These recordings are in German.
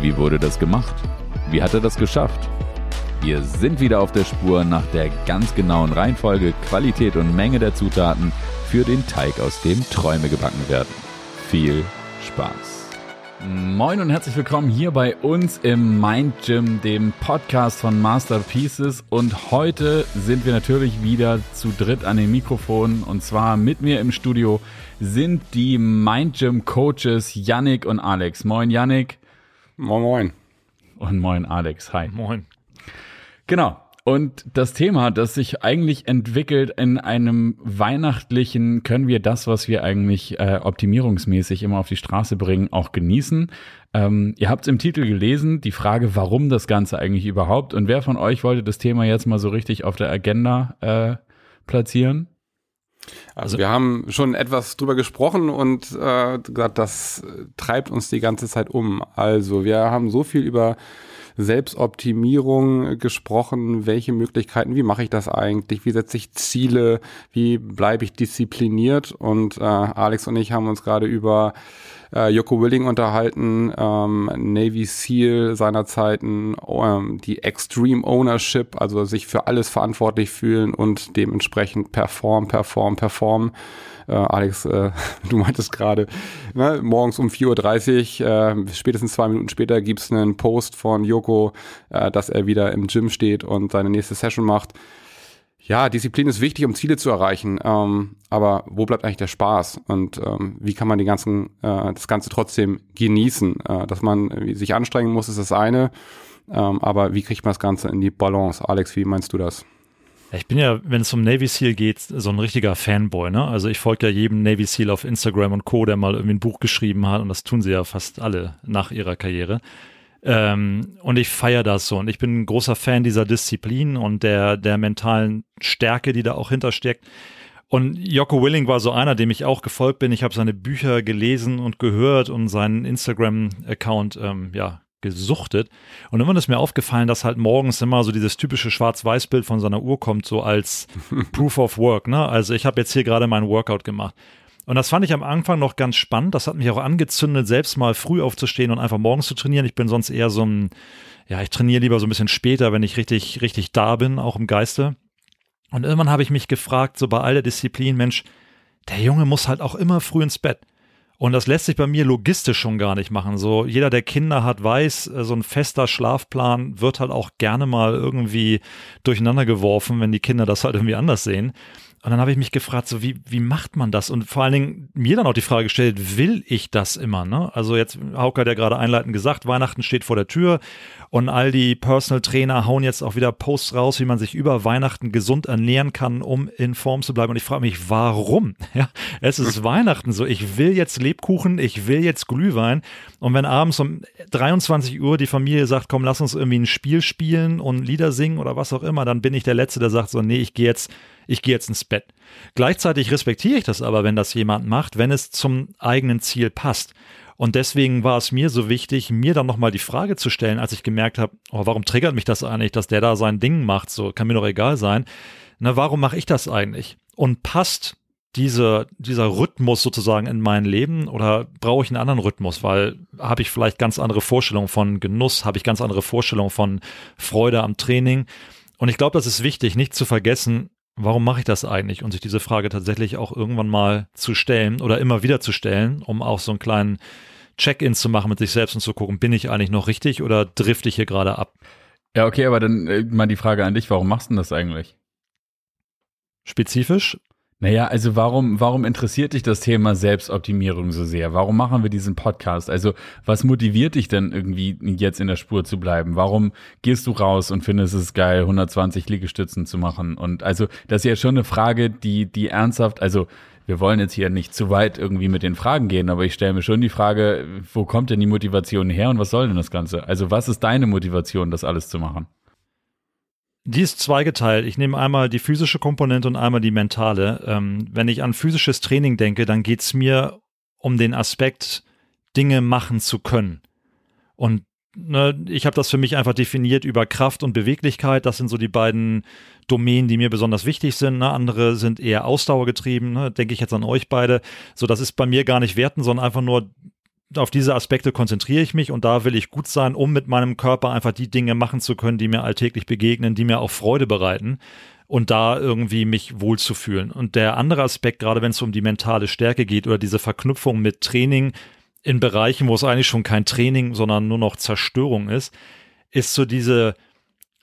Wie wurde das gemacht? Wie hat er das geschafft? Wir sind wieder auf der Spur nach der ganz genauen Reihenfolge, Qualität und Menge der Zutaten für den Teig, aus dem Träume gebacken werden. Viel Spaß! Moin und herzlich willkommen hier bei uns im Mind Gym, dem Podcast von Masterpieces. Und heute sind wir natürlich wieder zu dritt an den Mikrofonen. Und zwar mit mir im Studio sind die Mind Gym Coaches Yannick und Alex. Moin Yannick. Moin moin. Und moin Alex. Hi. Moin. Genau. Und das Thema, das sich eigentlich entwickelt in einem weihnachtlichen, können wir das, was wir eigentlich äh, optimierungsmäßig immer auf die Straße bringen, auch genießen. Ähm, ihr habt es im Titel gelesen, die Frage, warum das Ganze eigentlich überhaupt. Und wer von euch wollte das Thema jetzt mal so richtig auf der Agenda äh, platzieren? Also wir haben schon etwas drüber gesprochen und äh, gesagt, das treibt uns die ganze Zeit um. Also wir haben so viel über Selbstoptimierung gesprochen. Welche Möglichkeiten, wie mache ich das eigentlich? Wie setze ich Ziele? Wie bleibe ich diszipliniert? Und äh, Alex und ich haben uns gerade über äh, Joko Willing unterhalten, ähm, Navy SEAL seiner Zeiten, ähm, die Extreme Ownership, also sich für alles verantwortlich fühlen und dementsprechend perform, perform, perform. Äh, Alex, äh, du meintest gerade, ne, morgens um 4.30 Uhr, äh, spätestens zwei Minuten später gibt's einen Post von Joko, äh, dass er wieder im Gym steht und seine nächste Session macht. Ja, Disziplin ist wichtig, um Ziele zu erreichen. Ähm, aber wo bleibt eigentlich der Spaß? Und ähm, wie kann man die ganzen, äh, das Ganze trotzdem genießen? Äh, dass man sich anstrengen muss, ist das eine. Ähm, aber wie kriegt man das Ganze in die Balance? Alex, wie meinst du das? Ich bin ja, wenn es um Navy SEAL geht, so ein richtiger Fanboy, ne? Also ich folge ja jedem Navy SEAL auf Instagram und Co., der mal irgendwie ein Buch geschrieben hat und das tun sie ja fast alle nach ihrer Karriere. Ähm, und ich feiere das so und ich bin ein großer Fan dieser Disziplin und der, der mentalen Stärke, die da auch hintersteckt. Und Jocko Willing war so einer, dem ich auch gefolgt bin. Ich habe seine Bücher gelesen und gehört und seinen Instagram-Account ähm, ja, gesuchtet. Und irgendwann ist mir aufgefallen, dass halt morgens immer so dieses typische Schwarz-Weiß-Bild von seiner Uhr kommt, so als Proof of Work. Ne? Also ich habe jetzt hier gerade meinen Workout gemacht. Und das fand ich am Anfang noch ganz spannend. Das hat mich auch angezündet, selbst mal früh aufzustehen und einfach morgens zu trainieren. Ich bin sonst eher so ein, ja, ich trainiere lieber so ein bisschen später, wenn ich richtig, richtig da bin, auch im Geiste. Und irgendwann habe ich mich gefragt, so bei all der Disziplin, Mensch, der Junge muss halt auch immer früh ins Bett. Und das lässt sich bei mir logistisch schon gar nicht machen. So, jeder, der Kinder hat, weiß, äh, so ein fester Schlafplan wird halt auch gerne mal irgendwie durcheinander geworfen, wenn die Kinder das halt irgendwie anders sehen. Und dann habe ich mich gefragt, so wie, wie macht man das? Und vor allen Dingen mir dann auch die Frage gestellt, will ich das immer? Ne? Also jetzt, Hauke hat ja gerade einleitend gesagt, Weihnachten steht vor der Tür und all die Personal Trainer hauen jetzt auch wieder Posts raus, wie man sich über Weihnachten gesund ernähren kann, um in Form zu bleiben. Und ich frage mich, warum? Ja, es ist Weihnachten so. Ich will jetzt Lebkuchen, ich will jetzt Glühwein. Und wenn abends um 23 Uhr die Familie sagt, komm, lass uns irgendwie ein Spiel spielen und Lieder singen oder was auch immer, dann bin ich der Letzte, der sagt so, nee, ich gehe jetzt ich gehe jetzt ins Bett. Gleichzeitig respektiere ich das aber, wenn das jemand macht, wenn es zum eigenen Ziel passt. Und deswegen war es mir so wichtig, mir dann nochmal die Frage zu stellen, als ich gemerkt habe, oh, warum triggert mich das eigentlich, dass der da sein Ding macht? So, kann mir doch egal sein. Na, warum mache ich das eigentlich? Und passt diese, dieser Rhythmus sozusagen in mein Leben oder brauche ich einen anderen Rhythmus? Weil habe ich vielleicht ganz andere Vorstellungen von Genuss, habe ich ganz andere Vorstellungen von Freude am Training. Und ich glaube, das ist wichtig, nicht zu vergessen, warum mache ich das eigentlich? Und sich diese Frage tatsächlich auch irgendwann mal zu stellen oder immer wieder zu stellen, um auch so einen kleinen Check-in zu machen mit sich selbst und zu gucken, bin ich eigentlich noch richtig oder drifte ich hier gerade ab? Ja, okay, aber dann äh, mal die Frage an dich, warum machst du denn das eigentlich? Spezifisch? Naja, also warum, warum interessiert dich das Thema Selbstoptimierung so sehr? Warum machen wir diesen Podcast? Also was motiviert dich denn irgendwie jetzt in der Spur zu bleiben? Warum gehst du raus und findest es geil, 120 Liegestützen zu machen? Und also das ist ja schon eine Frage, die, die ernsthaft, also wir wollen jetzt hier nicht zu weit irgendwie mit den Fragen gehen, aber ich stelle mir schon die Frage, wo kommt denn die Motivation her und was soll denn das Ganze? Also was ist deine Motivation, das alles zu machen? Die ist zweigeteilt. Ich nehme einmal die physische Komponente und einmal die mentale. Ähm, wenn ich an physisches Training denke, dann geht es mir um den Aspekt, Dinge machen zu können. Und ne, ich habe das für mich einfach definiert über Kraft und Beweglichkeit. Das sind so die beiden Domänen, die mir besonders wichtig sind. Ne? Andere sind eher ausdauergetrieben. Ne? Denke ich jetzt an euch beide. So, das ist bei mir gar nicht werten, sondern einfach nur auf diese Aspekte konzentriere ich mich und da will ich gut sein, um mit meinem Körper einfach die Dinge machen zu können, die mir alltäglich begegnen, die mir auch Freude bereiten und da irgendwie mich wohlzufühlen. Und der andere Aspekt, gerade wenn es um die mentale Stärke geht oder diese Verknüpfung mit Training in Bereichen, wo es eigentlich schon kein Training, sondern nur noch Zerstörung ist, ist so diese,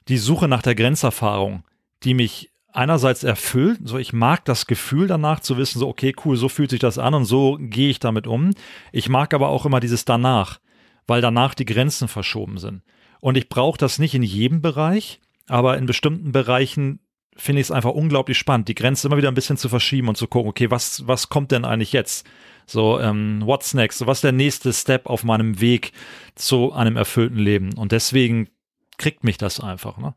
die Suche nach der Grenzerfahrung, die mich einerseits erfüllt, so ich mag das Gefühl danach zu wissen, so okay, cool, so fühlt sich das an und so gehe ich damit um. Ich mag aber auch immer dieses danach, weil danach die Grenzen verschoben sind. Und ich brauche das nicht in jedem Bereich, aber in bestimmten Bereichen finde ich es einfach unglaublich spannend, die Grenze immer wieder ein bisschen zu verschieben und zu gucken, okay, was, was kommt denn eigentlich jetzt? So, ähm, what's next? So, was ist der nächste Step auf meinem Weg zu einem erfüllten Leben? Und deswegen kriegt mich das einfach, ne?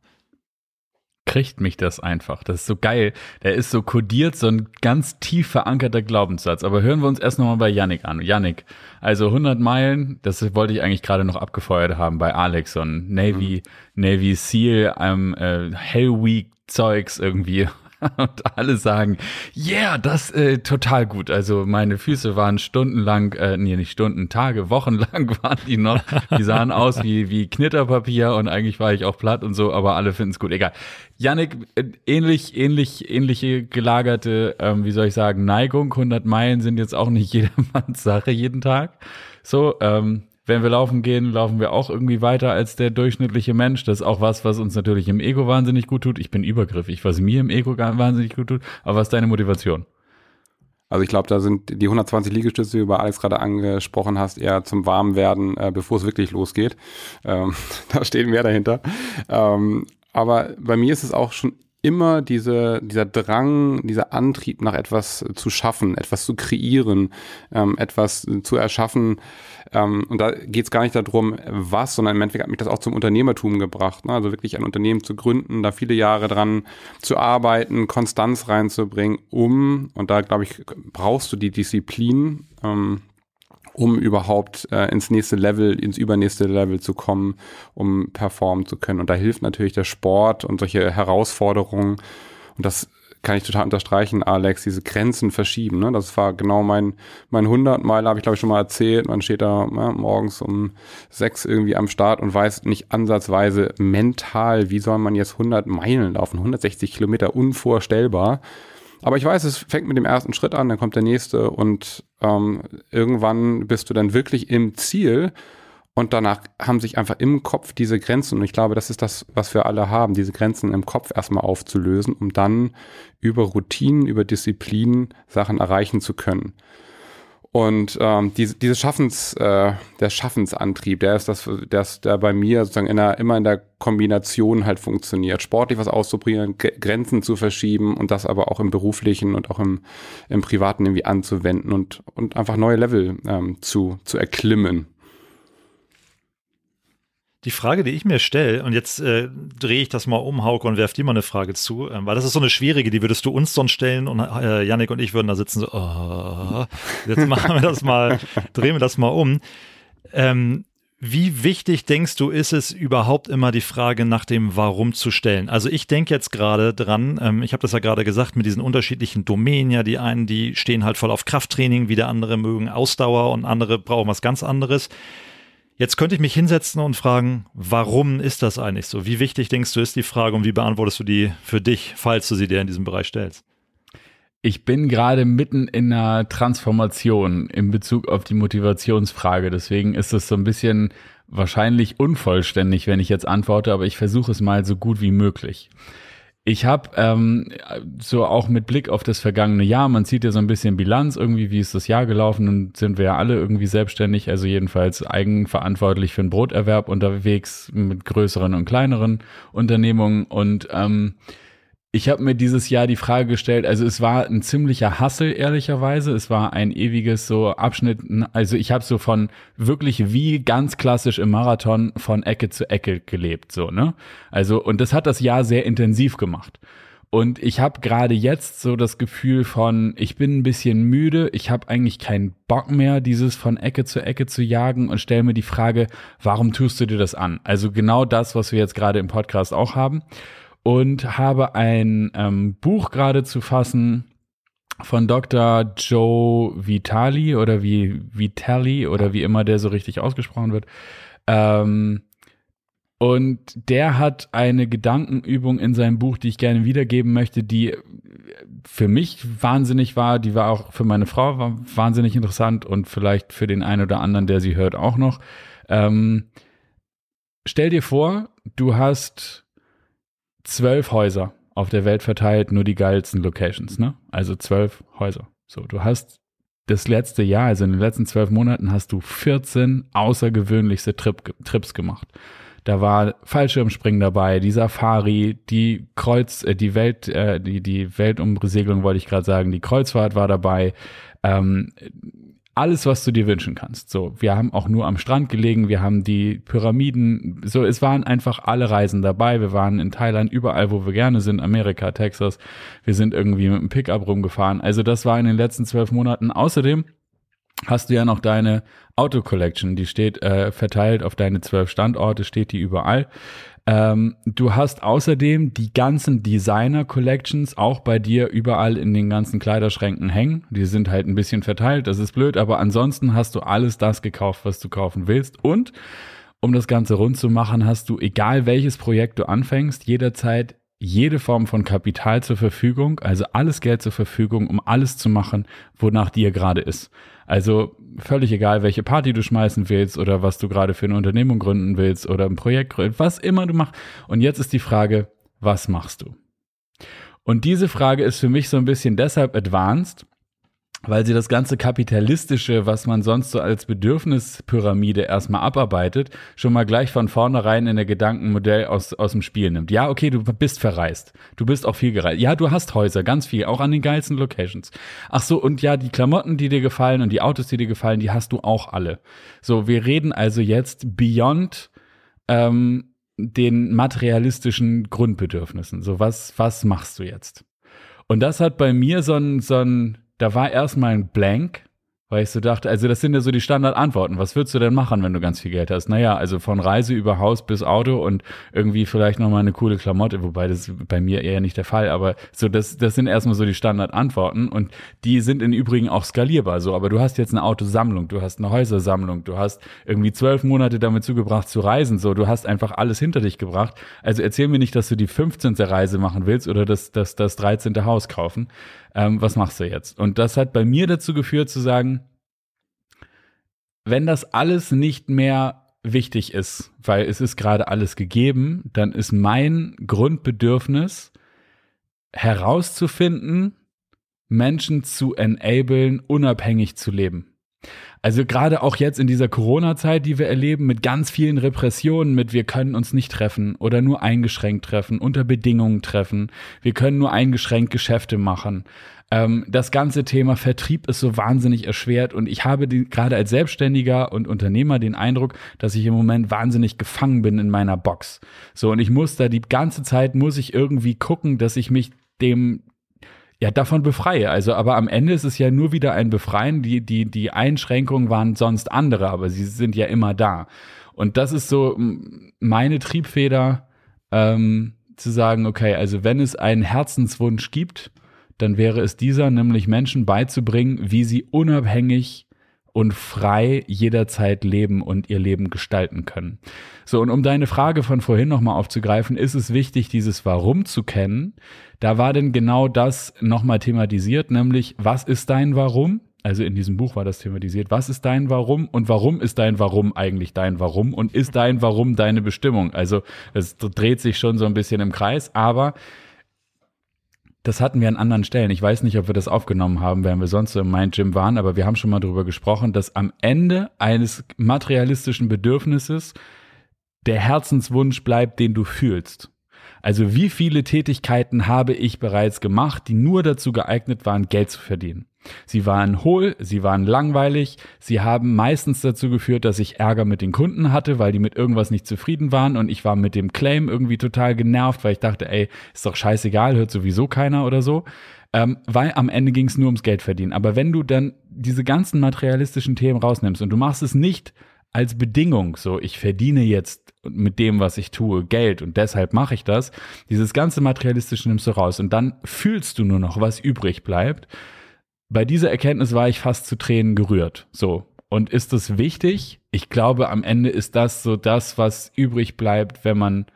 Kriegt mich das einfach. Das ist so geil. Der ist so kodiert, so ein ganz tief verankerter Glaubenssatz. Aber hören wir uns erst nochmal bei Yannick an. Yannick, also 100 Meilen, das wollte ich eigentlich gerade noch abgefeuert haben bei Alex, so ein Navy, mhm. Navy SEAL, ähm, äh, Hell Week Zeugs irgendwie und alle sagen, yeah, das äh, total gut. Also meine Füße waren stundenlang, äh, nee, nicht Stunden, Tage, Wochenlang waren die noch. Die sahen aus wie, wie Knitterpapier und eigentlich war ich auch platt und so, aber alle finden es gut. Egal. Yannick, äh, ähnlich, ähnlich, ähnliche gelagerte, ähm, wie soll ich sagen, Neigung. 100 Meilen sind jetzt auch nicht jedermanns Sache jeden Tag. So, ähm, wenn wir laufen gehen, laufen wir auch irgendwie weiter als der durchschnittliche Mensch. Das ist auch was, was uns natürlich im Ego wahnsinnig gut tut. Ich bin übergriffig, was mir im Ego wahnsinnig gut tut. Aber was ist deine Motivation? Also ich glaube, da sind die 120 Liegestütze, die du bei Alex gerade angesprochen hast, eher zum Warmwerden, äh, bevor es wirklich losgeht. Ähm, da steht mehr dahinter. Ähm, aber bei mir ist es auch schon immer diese, dieser Drang, dieser Antrieb nach etwas zu schaffen, etwas zu kreieren, ähm, etwas zu erschaffen, ähm, und da geht es gar nicht darum, was, sondern im Endeffekt hat mich das auch zum Unternehmertum gebracht. Ne? Also wirklich ein Unternehmen zu gründen, da viele Jahre dran zu arbeiten, Konstanz reinzubringen, um, und da glaube ich, brauchst du die Disziplin, ähm, um überhaupt äh, ins nächste Level, ins übernächste Level zu kommen, um performen zu können. Und da hilft natürlich der Sport und solche Herausforderungen. Und das kann ich total unterstreichen, Alex, diese Grenzen verschieben. Ne? Das war genau mein, mein 100 Meiler, habe ich glaube ich schon mal erzählt. Man steht da ja, morgens um sechs irgendwie am Start und weiß nicht ansatzweise mental, wie soll man jetzt 100 Meilen laufen, 160 Kilometer, unvorstellbar. Aber ich weiß, es fängt mit dem ersten Schritt an, dann kommt der nächste und ähm, irgendwann bist du dann wirklich im Ziel und danach haben sich einfach im Kopf diese Grenzen, und ich glaube, das ist das, was wir alle haben, diese Grenzen im Kopf erstmal aufzulösen, um dann über Routinen, über Disziplinen Sachen erreichen zu können. Und ähm, diese, diese Schaffens, äh, der Schaffensantrieb, der ist das, der, ist, der bei mir sozusagen in der, immer in der Kombination halt funktioniert. Sportlich was auszuprobieren, Grenzen zu verschieben und das aber auch im beruflichen und auch im, im privaten irgendwie anzuwenden und, und einfach neue Level ähm, zu, zu erklimmen. Die Frage, die ich mir stelle, und jetzt äh, drehe ich das mal um, Hauke, und werf dir mal eine Frage zu, äh, weil das ist so eine schwierige, die würdest du uns sonst stellen und äh, Yannick und ich würden da sitzen so, oh, jetzt machen wir das mal, drehen wir das mal um. Ähm, wie wichtig denkst du, ist es überhaupt immer die Frage nach dem Warum zu stellen? Also ich denke jetzt gerade dran, ähm, ich habe das ja gerade gesagt, mit diesen unterschiedlichen Domänen, ja, die einen, die stehen halt voll auf Krafttraining, wieder andere mögen Ausdauer und andere brauchen was ganz anderes. Jetzt könnte ich mich hinsetzen und fragen, warum ist das eigentlich so? Wie wichtig denkst du ist die Frage und wie beantwortest du die für dich, falls du sie dir in diesem Bereich stellst? Ich bin gerade mitten in einer Transformation in Bezug auf die Motivationsfrage. Deswegen ist es so ein bisschen wahrscheinlich unvollständig, wenn ich jetzt antworte, aber ich versuche es mal so gut wie möglich. Ich habe ähm, so auch mit Blick auf das vergangene Jahr, man zieht ja so ein bisschen Bilanz, irgendwie, wie ist das Jahr gelaufen und sind wir ja alle irgendwie selbstständig, also jedenfalls eigenverantwortlich für den Broterwerb unterwegs mit größeren und kleineren Unternehmungen und ähm, ich habe mir dieses Jahr die Frage gestellt, also es war ein ziemlicher Hassel, ehrlicherweise. Es war ein ewiges so Abschnitt, also ich habe so von wirklich wie ganz klassisch im Marathon von Ecke zu Ecke gelebt, so, ne? Also, und das hat das Jahr sehr intensiv gemacht. Und ich habe gerade jetzt so das Gefühl von, ich bin ein bisschen müde, ich habe eigentlich keinen Bock mehr, dieses von Ecke zu Ecke zu jagen und stelle mir die Frage, warum tust du dir das an? Also genau das, was wir jetzt gerade im Podcast auch haben und habe ein ähm, Buch gerade zu fassen, von Dr. Joe Vitali oder wie Vitali oder wie immer der so richtig ausgesprochen wird. Ähm, und der hat eine Gedankenübung in seinem Buch, die ich gerne wiedergeben möchte, die für mich wahnsinnig war, die war auch für meine Frau wahnsinnig interessant und vielleicht für den einen oder anderen, der sie hört, auch noch. Ähm, stell dir vor, du hast zwölf Häuser auf der Welt verteilt, nur die geilsten Locations, ne? Also zwölf Häuser. So, du hast das letzte Jahr, also in den letzten zwölf Monaten, hast du 14 außergewöhnlichste Trip, Trips gemacht. Da war Fallschirmspringen dabei, die Safari, die Kreuz, äh, die Welt, äh, die, die Weltumsegelung wollte ich gerade sagen, die Kreuzfahrt war dabei. Ähm, alles, was du dir wünschen kannst. So, wir haben auch nur am Strand gelegen, wir haben die Pyramiden, so, es waren einfach alle Reisen dabei. Wir waren in Thailand, überall, wo wir gerne sind, Amerika, Texas. Wir sind irgendwie mit dem Pickup rumgefahren. Also das war in den letzten zwölf Monaten. Außerdem hast du ja noch deine Auto Collection, die steht äh, verteilt auf deine zwölf Standorte, steht die überall. Ähm, du hast außerdem die ganzen Designer Collections auch bei dir überall in den ganzen Kleiderschränken hängen. Die sind halt ein bisschen verteilt, das ist blöd, aber ansonsten hast du alles das gekauft, was du kaufen willst. Und um das Ganze rund zu machen, hast du, egal welches Projekt du anfängst, jederzeit jede Form von Kapital zur Verfügung, also alles Geld zur Verfügung, um alles zu machen, wonach dir gerade ist. Also völlig egal, welche Party du schmeißen willst oder was du gerade für eine Unternehmung gründen willst oder ein Projekt gründen, was immer du machst. Und jetzt ist die Frage, was machst du? Und diese Frage ist für mich so ein bisschen deshalb advanced, weil sie das ganze kapitalistische, was man sonst so als Bedürfnispyramide erstmal abarbeitet, schon mal gleich von vornherein in der Gedankenmodell aus, aus dem Spiel nimmt. Ja, okay, du bist verreist. Du bist auch viel gereist. Ja, du hast Häuser, ganz viel, auch an den geilsten Locations. Ach so, und ja, die Klamotten, die dir gefallen und die Autos, die dir gefallen, die hast du auch alle. So, wir reden also jetzt beyond ähm, den materialistischen Grundbedürfnissen. So, was, was machst du jetzt? Und das hat bei mir so ein, so ein da war erstmal ein Blank weil ich so dachte, also das sind ja so die Standardantworten. Was würdest du denn machen, wenn du ganz viel Geld hast? Naja, also von Reise über Haus bis Auto und irgendwie vielleicht nochmal eine coole Klamotte, wobei das bei mir eher nicht der Fall, aber so, das, das sind erstmal so die Standardantworten und die sind im Übrigen auch skalierbar so. Aber du hast jetzt eine Autosammlung, du hast eine Häusersammlung, du hast irgendwie zwölf Monate damit zugebracht zu reisen, so. Du hast einfach alles hinter dich gebracht. Also erzähl mir nicht, dass du die 15. Reise machen willst oder das, das, das 13. Haus kaufen. Ähm, was machst du jetzt? Und das hat bei mir dazu geführt zu sagen, wenn das alles nicht mehr wichtig ist, weil es ist gerade alles gegeben, dann ist mein Grundbedürfnis herauszufinden, Menschen zu enablen, unabhängig zu leben. Also gerade auch jetzt in dieser Corona-Zeit, die wir erleben, mit ganz vielen Repressionen, mit wir können uns nicht treffen oder nur eingeschränkt treffen, unter Bedingungen treffen, wir können nur eingeschränkt Geschäfte machen. Ähm, das ganze Thema Vertrieb ist so wahnsinnig erschwert und ich habe gerade als Selbstständiger und Unternehmer den Eindruck, dass ich im Moment wahnsinnig gefangen bin in meiner Box. So und ich muss da die ganze Zeit muss ich irgendwie gucken, dass ich mich dem ja, davon befreie. Also, aber am Ende ist es ja nur wieder ein Befreien. Die, die, die Einschränkungen waren sonst andere, aber sie sind ja immer da. Und das ist so meine Triebfeder, ähm, zu sagen, okay, also wenn es einen Herzenswunsch gibt, dann wäre es dieser, nämlich Menschen beizubringen, wie sie unabhängig und frei jederzeit leben und ihr Leben gestalten können. So, und um deine Frage von vorhin nochmal aufzugreifen, ist es wichtig, dieses Warum zu kennen. Da war denn genau das nochmal thematisiert, nämlich was ist dein Warum? Also in diesem Buch war das thematisiert. Was ist dein Warum und warum ist dein Warum eigentlich dein Warum und ist dein Warum deine Bestimmung? Also es dreht sich schon so ein bisschen im Kreis, aber das hatten wir an anderen Stellen. Ich weiß nicht, ob wir das aufgenommen haben, während wir sonst so im Mind Gym waren, aber wir haben schon mal darüber gesprochen, dass am Ende eines materialistischen Bedürfnisses der Herzenswunsch bleibt, den du fühlst. Also wie viele Tätigkeiten habe ich bereits gemacht, die nur dazu geeignet waren, Geld zu verdienen? Sie waren hohl, sie waren langweilig, sie haben meistens dazu geführt, dass ich Ärger mit den Kunden hatte, weil die mit irgendwas nicht zufrieden waren und ich war mit dem Claim irgendwie total genervt, weil ich dachte, ey, ist doch scheißegal, hört sowieso keiner oder so. Ähm, weil am Ende ging es nur ums Geld verdienen. Aber wenn du dann diese ganzen materialistischen Themen rausnimmst und du machst es nicht als Bedingung, so ich verdiene jetzt mit dem, was ich tue, Geld und deshalb mache ich das, dieses ganze materialistische nimmst du raus und dann fühlst du nur noch, was übrig bleibt bei dieser Erkenntnis war ich fast zu Tränen gerührt. So. Und ist das wichtig? Ich glaube, am Ende ist das so das, was übrig bleibt, wenn man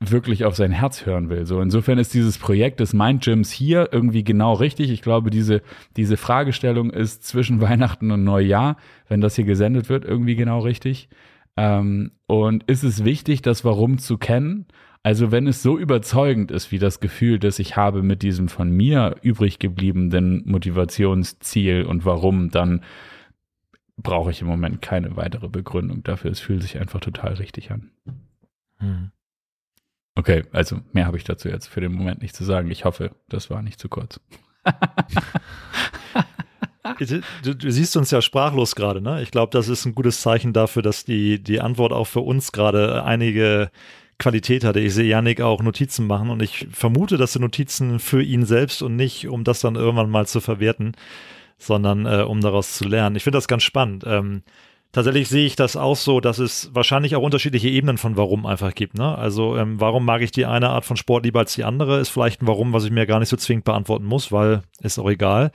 wirklich auf sein Herz hören will. So insofern ist dieses Projekt des Mind Gyms hier irgendwie genau richtig. Ich glaube, diese diese Fragestellung ist zwischen Weihnachten und Neujahr, wenn das hier gesendet wird, irgendwie genau richtig. Ähm, und ist es wichtig, das Warum zu kennen? Also wenn es so überzeugend ist, wie das Gefühl, das ich habe mit diesem von mir übrig gebliebenen Motivationsziel und Warum, dann brauche ich im Moment keine weitere Begründung dafür. Es fühlt sich einfach total richtig an. Hm. Okay, also mehr habe ich dazu jetzt für den Moment nicht zu sagen. Ich hoffe, das war nicht zu kurz. du, du, siehst uns ja sprachlos gerade, ne? Ich glaube, das ist ein gutes Zeichen dafür, dass die, die Antwort auch für uns gerade einige Qualität hatte. Ich sehe Yannick auch Notizen machen und ich vermute, dass die Notizen für ihn selbst und nicht, um das dann irgendwann mal zu verwerten, sondern äh, um daraus zu lernen. Ich finde das ganz spannend. Ähm, Tatsächlich sehe ich das auch so, dass es wahrscheinlich auch unterschiedliche Ebenen von Warum einfach gibt. Ne? Also ähm, warum mag ich die eine Art von Sport lieber als die andere, ist vielleicht ein Warum, was ich mir gar nicht so zwingend beantworten muss, weil ist auch egal.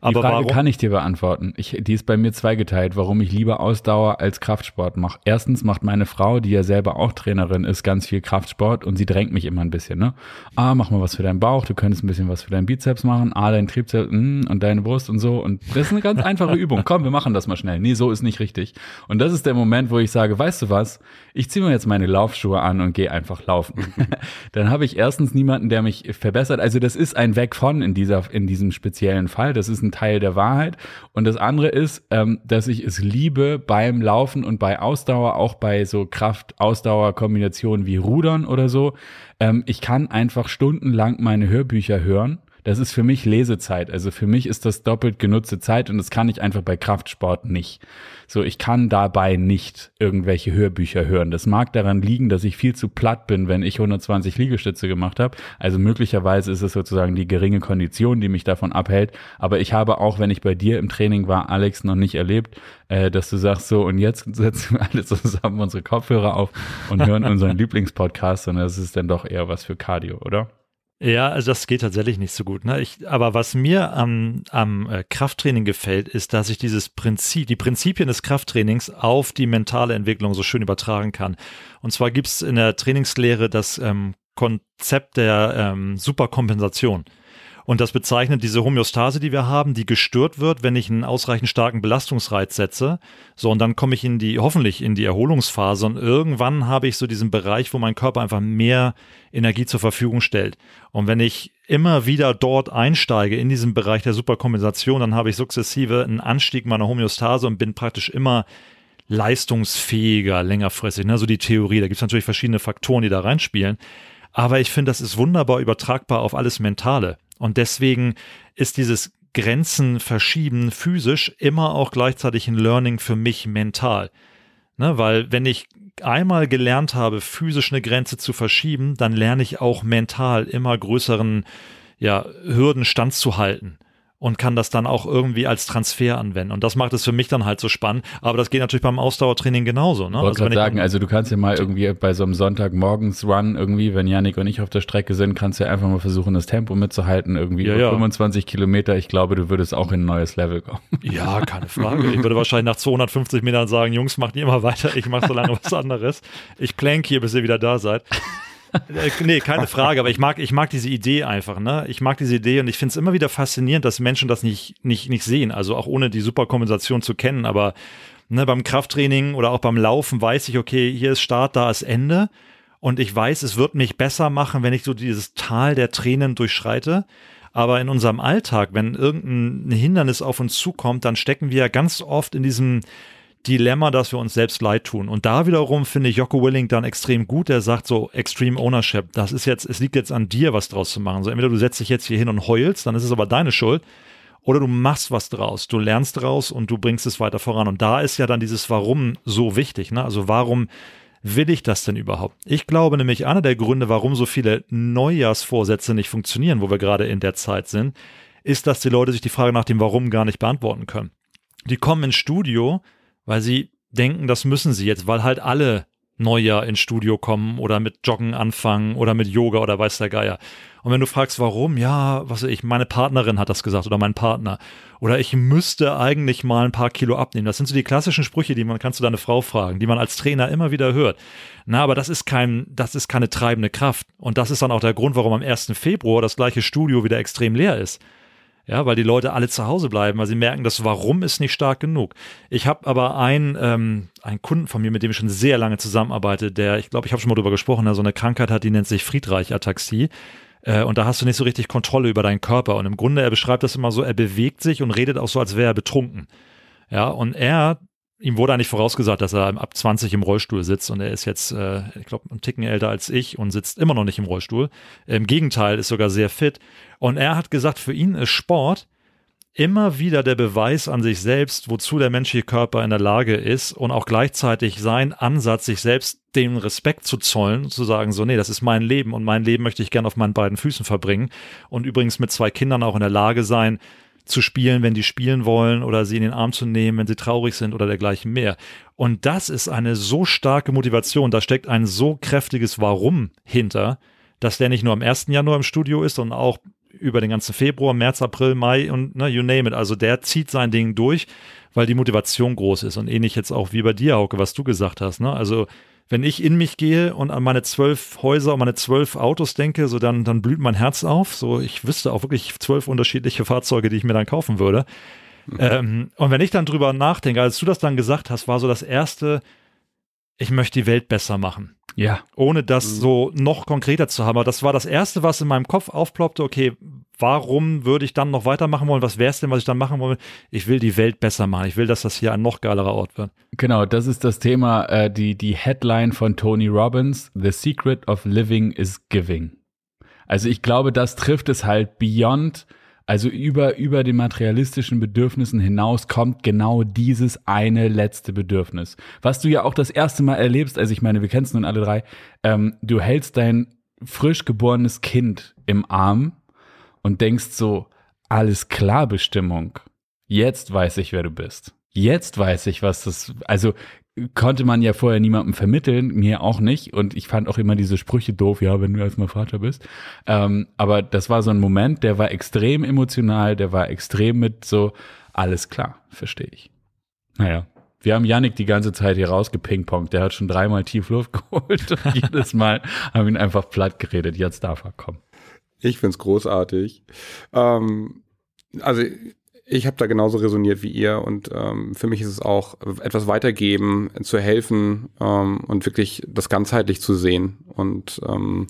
Aber die Frage warum? kann ich dir beantworten. Ich, die ist bei mir zweigeteilt, warum ich lieber Ausdauer als Kraftsport mache. Erstens macht meine Frau, die ja selber auch Trainerin ist, ganz viel Kraftsport und sie drängt mich immer ein bisschen. Ne? Ah, mach mal was für deinen Bauch, du könntest ein bisschen was für deinen Bizeps machen, ah, dein Trizeps mm, und deine Brust und so. Und das ist eine ganz einfache Übung. Komm, wir machen das mal schnell. Nee, so ist nicht richtig. Und das ist der Moment, wo ich sage, weißt du was, ich ziehe mir jetzt meine Laufschuhe an und gehe einfach laufen. Dann habe ich erstens niemanden, der mich verbessert. Also das ist ein Weg von in dieser in diesem speziellen Fall. Das ist ein Teil der Wahrheit. Und das andere ist, ähm, dass ich es liebe beim Laufen und bei Ausdauer, auch bei so Kraft-Ausdauer-Kombinationen wie Rudern oder so. Ähm, ich kann einfach stundenlang meine Hörbücher hören das ist für mich Lesezeit. Also für mich ist das doppelt genutzte Zeit und das kann ich einfach bei Kraftsport nicht. So, ich kann dabei nicht irgendwelche Hörbücher hören. Das mag daran liegen, dass ich viel zu platt bin, wenn ich 120 Liegestütze gemacht habe. Also möglicherweise ist es sozusagen die geringe Kondition, die mich davon abhält. Aber ich habe auch, wenn ich bei dir im Training war, Alex, noch nicht erlebt, äh, dass du sagst so, und jetzt setzen wir alle zusammen unsere Kopfhörer auf und hören unseren Lieblingspodcast, sondern das ist dann doch eher was für Cardio, oder? Ja, also das geht tatsächlich nicht so gut. Ne? Ich, aber was mir am, am äh, Krafttraining gefällt, ist, dass ich dieses Prinzip, die Prinzipien des Krafttrainings auf die mentale Entwicklung so schön übertragen kann. Und zwar gibt es in der Trainingslehre das ähm, Konzept der ähm, Superkompensation. Und das bezeichnet diese Homöostase, die wir haben, die gestört wird, wenn ich einen ausreichend starken Belastungsreiz setze. So, und dann komme ich in die, hoffentlich in die Erholungsphase und irgendwann habe ich so diesen Bereich, wo mein Körper einfach mehr Energie zur Verfügung stellt. Und wenn ich immer wieder dort einsteige in diesem Bereich der Superkompensation, dann habe ich sukzessive einen Anstieg meiner Homöostase und bin praktisch immer leistungsfähiger längerfristig. Ne? So die Theorie. Da gibt es natürlich verschiedene Faktoren, die da reinspielen. Aber ich finde, das ist wunderbar übertragbar auf alles Mentale. Und deswegen ist dieses Grenzen verschieben physisch immer auch gleichzeitig ein Learning für mich mental. Ne, weil wenn ich einmal gelernt habe, physisch eine Grenze zu verschieben, dann lerne ich auch mental immer größeren ja, Hürden standzuhalten und kann das dann auch irgendwie als Transfer anwenden. Und das macht es für mich dann halt so spannend. Aber das geht natürlich beim Ausdauertraining genauso. Ne? Ich wollte also, sagen, also du kannst ja mal irgendwie bei so einem Sonntagmorgens-Run irgendwie, wenn Janik und ich auf der Strecke sind, kannst du ja einfach mal versuchen, das Tempo mitzuhalten. Irgendwie ja, ja. 25 Kilometer. Ich glaube, du würdest auch in ein neues Level kommen. Ja, keine Frage. Ich würde wahrscheinlich nach 250 Metern sagen, Jungs, macht ihr immer weiter. Ich mache so lange was anderes. Ich plank hier, bis ihr wieder da seid. Äh, nee, keine Frage, aber ich mag, ich mag diese Idee einfach, ne? Ich mag diese Idee und ich finde es immer wieder faszinierend, dass Menschen das nicht, nicht, nicht sehen, also auch ohne die Superkompensation zu kennen, aber ne, beim Krafttraining oder auch beim Laufen weiß ich, okay, hier ist Start, da ist Ende und ich weiß, es wird mich besser machen, wenn ich so dieses Tal der Tränen durchschreite. Aber in unserem Alltag, wenn irgendein Hindernis auf uns zukommt, dann stecken wir ganz oft in diesem Dilemma, dass wir uns selbst leid tun. Und da wiederum finde ich Jocko Willing dann extrem gut. Der sagt so, Extreme Ownership, das ist jetzt, es liegt jetzt an dir, was draus zu machen. So entweder du setzt dich jetzt hier hin und heulst, dann ist es aber deine Schuld. Oder du machst was draus, du lernst draus und du bringst es weiter voran. Und da ist ja dann dieses Warum so wichtig. Ne? Also warum will ich das denn überhaupt? Ich glaube nämlich, einer der Gründe, warum so viele Neujahrsvorsätze nicht funktionieren, wo wir gerade in der Zeit sind, ist, dass die Leute sich die Frage nach dem Warum gar nicht beantworten können. Die kommen ins Studio weil sie denken, das müssen sie jetzt, weil halt alle Neujahr ins Studio kommen oder mit Joggen anfangen oder mit Yoga oder weiß der Geier. Und wenn du fragst, warum, ja, was ich, meine Partnerin hat das gesagt oder mein Partner. Oder ich müsste eigentlich mal ein paar Kilo abnehmen. Das sind so die klassischen Sprüche, die man kannst du deine Frau fragen, die man als Trainer immer wieder hört. Na, aber das ist kein, das ist keine treibende Kraft. Und das ist dann auch der Grund, warum am 1. Februar das gleiche Studio wieder extrem leer ist. Ja, weil die Leute alle zu Hause bleiben, weil sie merken, das Warum ist nicht stark genug. Ich habe aber einen, ähm, einen Kunden von mir, mit dem ich schon sehr lange zusammenarbeite, der, ich glaube, ich habe schon mal drüber gesprochen, der so eine Krankheit hat, die nennt sich Friedreich-Ataxie. Äh, und da hast du nicht so richtig Kontrolle über deinen Körper. Und im Grunde, er beschreibt das immer so, er bewegt sich und redet auch so, als wäre er betrunken. Ja, und er, ihm wurde eigentlich vorausgesagt, dass er ab 20 im Rollstuhl sitzt und er ist jetzt, äh, ich glaube, ein Ticken älter als ich und sitzt immer noch nicht im Rollstuhl. Im Gegenteil, ist sogar sehr fit. Und er hat gesagt, für ihn ist Sport immer wieder der Beweis an sich selbst, wozu der menschliche Körper in der Lage ist und auch gleichzeitig sein Ansatz, sich selbst den Respekt zu zollen, zu sagen, so, nee, das ist mein Leben und mein Leben möchte ich gerne auf meinen beiden Füßen verbringen und übrigens mit zwei Kindern auch in der Lage sein, zu spielen, wenn die spielen wollen oder sie in den Arm zu nehmen, wenn sie traurig sind oder dergleichen mehr. Und das ist eine so starke Motivation, da steckt ein so kräftiges Warum hinter, dass der nicht nur am 1. Januar im Studio ist, sondern auch über den ganzen Februar, März, April, Mai und ne, you name it. Also der zieht sein Ding durch, weil die Motivation groß ist. Und ähnlich jetzt auch wie bei dir, Hauke, was du gesagt hast. Ne? Also wenn ich in mich gehe und an meine zwölf Häuser und meine zwölf Autos denke, so dann, dann blüht mein Herz auf. So, ich wüsste auch wirklich zwölf unterschiedliche Fahrzeuge, die ich mir dann kaufen würde. Mhm. Ähm, und wenn ich dann drüber nachdenke, als du das dann gesagt hast, war so das erste, ich möchte die Welt besser machen. Ja. Ohne das mhm. so noch konkreter zu haben. Aber das war das Erste, was in meinem Kopf aufploppte. Okay, warum würde ich dann noch weitermachen wollen? Was wäre es denn, was ich dann machen wollte? Ich will die Welt besser machen. Ich will, dass das hier ein noch geilerer Ort wird. Genau, das ist das Thema, äh, die, die Headline von Tony Robbins. The secret of living is giving. Also ich glaube, das trifft es halt beyond also über, über den materialistischen Bedürfnissen hinaus kommt genau dieses eine letzte Bedürfnis. Was du ja auch das erste Mal erlebst, also ich meine, wir kennen es nun alle drei, ähm, du hältst dein frisch geborenes Kind im Arm und denkst so, alles klar, Bestimmung. Jetzt weiß ich, wer du bist. Jetzt weiß ich, was das, also konnte man ja vorher niemandem vermitteln, mir auch nicht. Und ich fand auch immer diese Sprüche doof, ja, wenn du erstmal Vater bist. Ähm, aber das war so ein Moment, der war extrem emotional, der war extrem mit so, alles klar, verstehe ich. Naja. Wir haben Yannick die ganze Zeit hier rausgepingpongt. Der hat schon dreimal tief Luft geholt und jedes Mal haben ihn einfach platt geredet. Jetzt darf er kommen. Ich find's großartig. Ähm, also ich habe da genauso resoniert wie ihr und ähm, für mich ist es auch etwas weitergeben, zu helfen ähm, und wirklich das ganzheitlich zu sehen. Und ähm,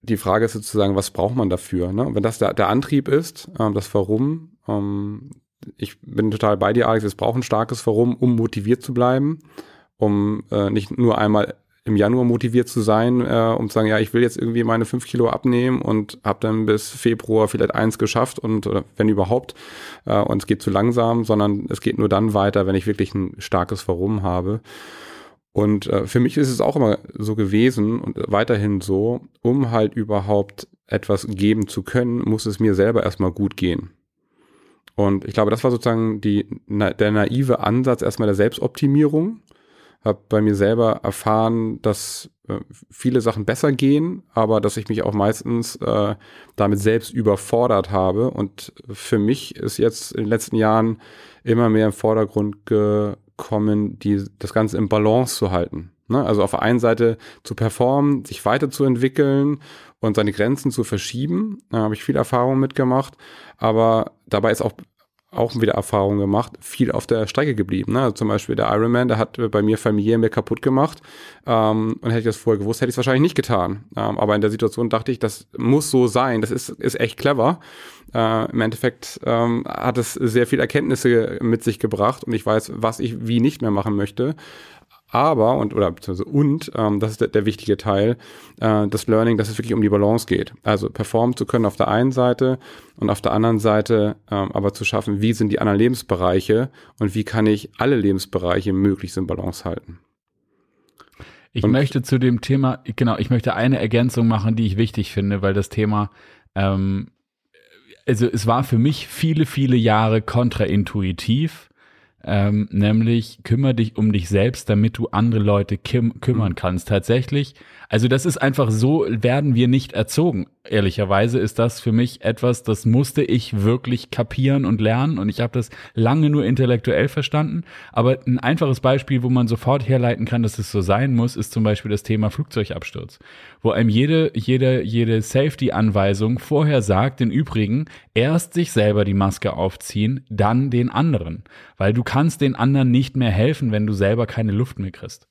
die Frage ist sozusagen, was braucht man dafür? Ne? wenn das der, der Antrieb ist, ähm, das Warum, ähm, ich bin total bei dir, Alex, es braucht ein starkes Warum, um motiviert zu bleiben, um äh, nicht nur einmal im Januar motiviert zu sein, äh, um zu sagen, ja, ich will jetzt irgendwie meine fünf Kilo abnehmen und habe dann bis Februar vielleicht eins geschafft und oder wenn überhaupt äh, und es geht zu langsam, sondern es geht nur dann weiter, wenn ich wirklich ein starkes Warum habe. Und äh, für mich ist es auch immer so gewesen und weiterhin so, um halt überhaupt etwas geben zu können, muss es mir selber erstmal gut gehen. Und ich glaube, das war sozusagen die, na, der naive Ansatz erstmal der Selbstoptimierung habe bei mir selber erfahren, dass äh, viele Sachen besser gehen, aber dass ich mich auch meistens äh, damit selbst überfordert habe. Und für mich ist jetzt in den letzten Jahren immer mehr im Vordergrund gekommen, die, das Ganze im Balance zu halten. Ne? Also auf der einen Seite zu performen, sich weiterzuentwickeln und seine Grenzen zu verschieben. Da habe ich viel Erfahrung mitgemacht. Aber dabei ist auch auch wieder Erfahrungen gemacht, viel auf der Strecke geblieben. Ne? Also zum Beispiel der Ironman, der hat bei mir Familie mir kaputt gemacht. Ähm, und hätte ich das vorher gewusst, hätte ich es wahrscheinlich nicht getan. Ähm, aber in der Situation dachte ich, das muss so sein. Das ist, ist echt clever. Äh, Im Endeffekt ähm, hat es sehr viel Erkenntnisse mit sich gebracht und ich weiß, was ich wie nicht mehr machen möchte aber und oder beziehungsweise und ähm, das ist der, der wichtige Teil äh, das Learning, dass es wirklich um die Balance geht. Also performen zu können auf der einen Seite und auf der anderen Seite ähm, aber zu schaffen, wie sind die anderen Lebensbereiche und wie kann ich alle Lebensbereiche möglichst in Balance halten. Ich und möchte zu dem Thema, genau, ich möchte eine Ergänzung machen, die ich wichtig finde, weil das Thema ähm, also es war für mich viele, viele Jahre kontraintuitiv ähm, nämlich kümmere dich um dich selbst, damit du andere Leute kümmern mhm. kannst. Tatsächlich, also das ist einfach so, werden wir nicht erzogen. Ehrlicherweise ist das für mich etwas, das musste ich wirklich kapieren und lernen und ich habe das lange nur intellektuell verstanden. Aber ein einfaches Beispiel, wo man sofort herleiten kann, dass es so sein muss, ist zum Beispiel das Thema Flugzeugabsturz, wo einem jede, jede, jede Safety-Anweisung vorher sagt, im Übrigen, erst sich selber die Maske aufziehen, dann den anderen, weil du kannst den anderen nicht mehr helfen, wenn du selber keine Luft mehr kriegst.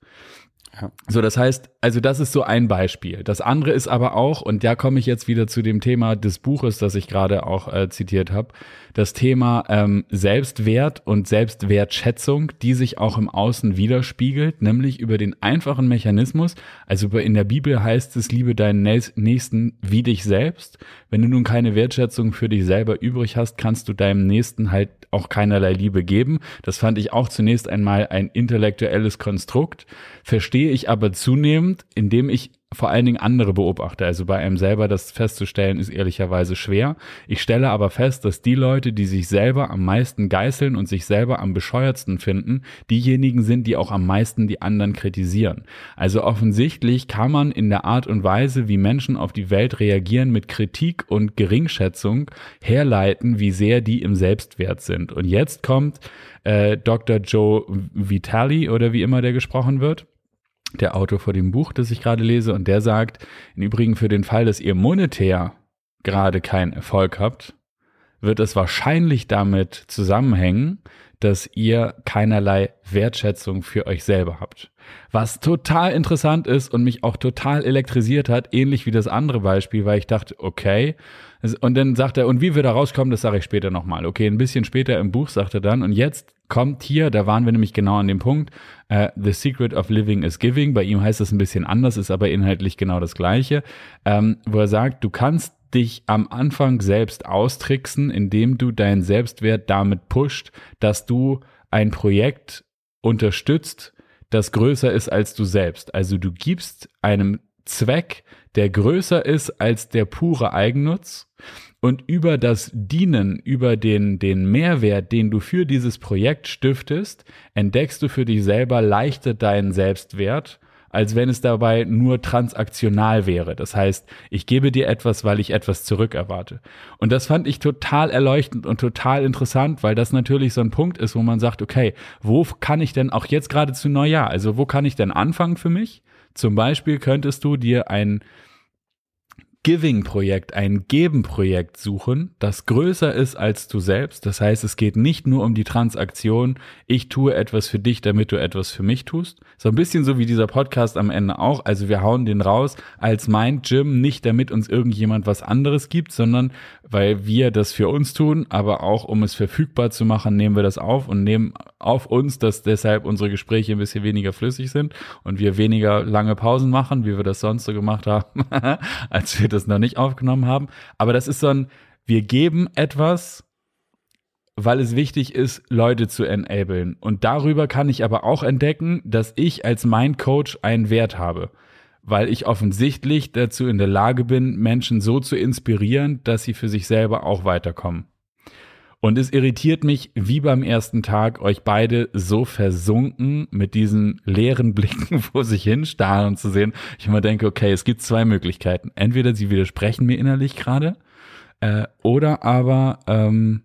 So, das heißt, also das ist so ein Beispiel. Das andere ist aber auch, und da komme ich jetzt wieder zu dem Thema des Buches, das ich gerade auch äh, zitiert habe, das Thema ähm, Selbstwert und Selbstwertschätzung, die sich auch im Außen widerspiegelt, nämlich über den einfachen Mechanismus. Also in der Bibel heißt es, liebe deinen Nächsten wie dich selbst. Wenn du nun keine Wertschätzung für dich selber übrig hast, kannst du deinem Nächsten halt auch keinerlei Liebe geben. Das fand ich auch zunächst einmal ein intellektuelles Konstrukt, verstehe ich aber zunehmend, indem ich vor allen Dingen andere beobachte. Also bei einem selber das festzustellen, ist ehrlicherweise schwer. Ich stelle aber fest, dass die Leute, die sich selber am meisten geißeln und sich selber am bescheuertsten finden, diejenigen sind, die auch am meisten die anderen kritisieren. Also offensichtlich kann man in der Art und Weise, wie Menschen auf die Welt reagieren, mit Kritik und Geringschätzung herleiten, wie sehr die im Selbstwert sind. Und jetzt kommt äh, Dr. Joe Vitali oder wie immer der gesprochen wird der Autor vor dem Buch, das ich gerade lese, und der sagt, im Übrigen für den Fall, dass ihr monetär gerade keinen Erfolg habt, wird es wahrscheinlich damit zusammenhängen, dass ihr keinerlei Wertschätzung für euch selber habt. Was total interessant ist und mich auch total elektrisiert hat, ähnlich wie das andere Beispiel, weil ich dachte, okay, und dann sagt er, und wie wir da rauskommen, das sage ich später nochmal. Okay, ein bisschen später im Buch sagt er dann, und jetzt kommt hier, da waren wir nämlich genau an dem Punkt, uh, The Secret of Living is Giving. Bei ihm heißt das ein bisschen anders, ist aber inhaltlich genau das Gleiche, ähm, wo er sagt, du kannst dich am Anfang selbst austricksen, indem du deinen Selbstwert damit pusht, dass du ein Projekt unterstützt, das größer ist als du selbst. Also du gibst einem Zweck, der größer ist als der pure Eigennutz und über das Dienen, über den, den Mehrwert, den du für dieses Projekt stiftest, entdeckst du für dich selber leichter deinen Selbstwert als wenn es dabei nur transaktional wäre. Das heißt, ich gebe dir etwas, weil ich etwas zurückerwarte. Und das fand ich total erleuchtend und total interessant, weil das natürlich so ein Punkt ist, wo man sagt, okay, wo kann ich denn auch jetzt gerade zu Neujahr, also wo kann ich denn anfangen für mich? Zum Beispiel könntest du dir ein Giving-Projekt, ein Geben-Projekt suchen, das größer ist als du selbst. Das heißt, es geht nicht nur um die Transaktion, ich tue etwas für dich, damit du etwas für mich tust. So ein bisschen so wie dieser Podcast am Ende auch. Also wir hauen den raus als mein Gym, nicht damit uns irgendjemand was anderes gibt, sondern weil wir das für uns tun, aber auch um es verfügbar zu machen, nehmen wir das auf und nehmen auf uns, dass deshalb unsere Gespräche ein bisschen weniger flüssig sind und wir weniger lange Pausen machen, wie wir das sonst so gemacht haben, als wir das noch nicht aufgenommen haben. Aber das ist so ein, wir geben etwas, weil es wichtig ist, Leute zu enablen. Und darüber kann ich aber auch entdecken, dass ich als mein Coach einen Wert habe. Weil ich offensichtlich dazu in der Lage bin, Menschen so zu inspirieren, dass sie für sich selber auch weiterkommen. Und es irritiert mich, wie beim ersten Tag, euch beide so versunken mit diesen leeren Blicken vor sich hin starren zu sehen. Ich immer denke, okay, es gibt zwei Möglichkeiten. Entweder sie widersprechen mir innerlich gerade, äh, oder aber ähm,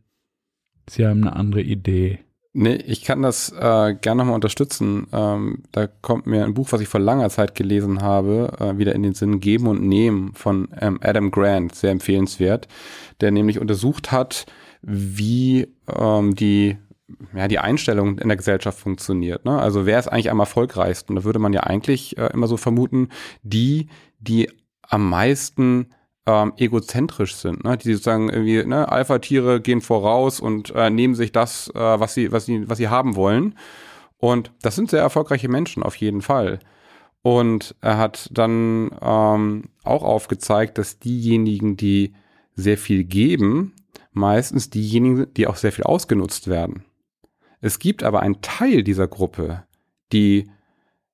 sie haben eine andere Idee. Nee, ich kann das äh, gerne nochmal unterstützen. Ähm, da kommt mir ein Buch, was ich vor langer Zeit gelesen habe, äh, wieder in den Sinn Geben und Nehmen von ähm, Adam Grant, sehr empfehlenswert, der nämlich untersucht hat, wie ähm, die ja, die Einstellung in der Gesellschaft funktioniert. Ne? Also wer ist eigentlich am erfolgreichsten? Da würde man ja eigentlich äh, immer so vermuten, die, die am meisten ähm, egozentrisch sind, ne? die sozusagen irgendwie, ne, Alpha-Tiere gehen voraus und äh, nehmen sich das, äh, was sie, was sie, was sie haben wollen. Und das sind sehr erfolgreiche Menschen, auf jeden Fall. Und er hat dann ähm, auch aufgezeigt, dass diejenigen, die sehr viel geben, meistens diejenigen, die auch sehr viel ausgenutzt werden. Es gibt aber einen Teil dieser Gruppe, die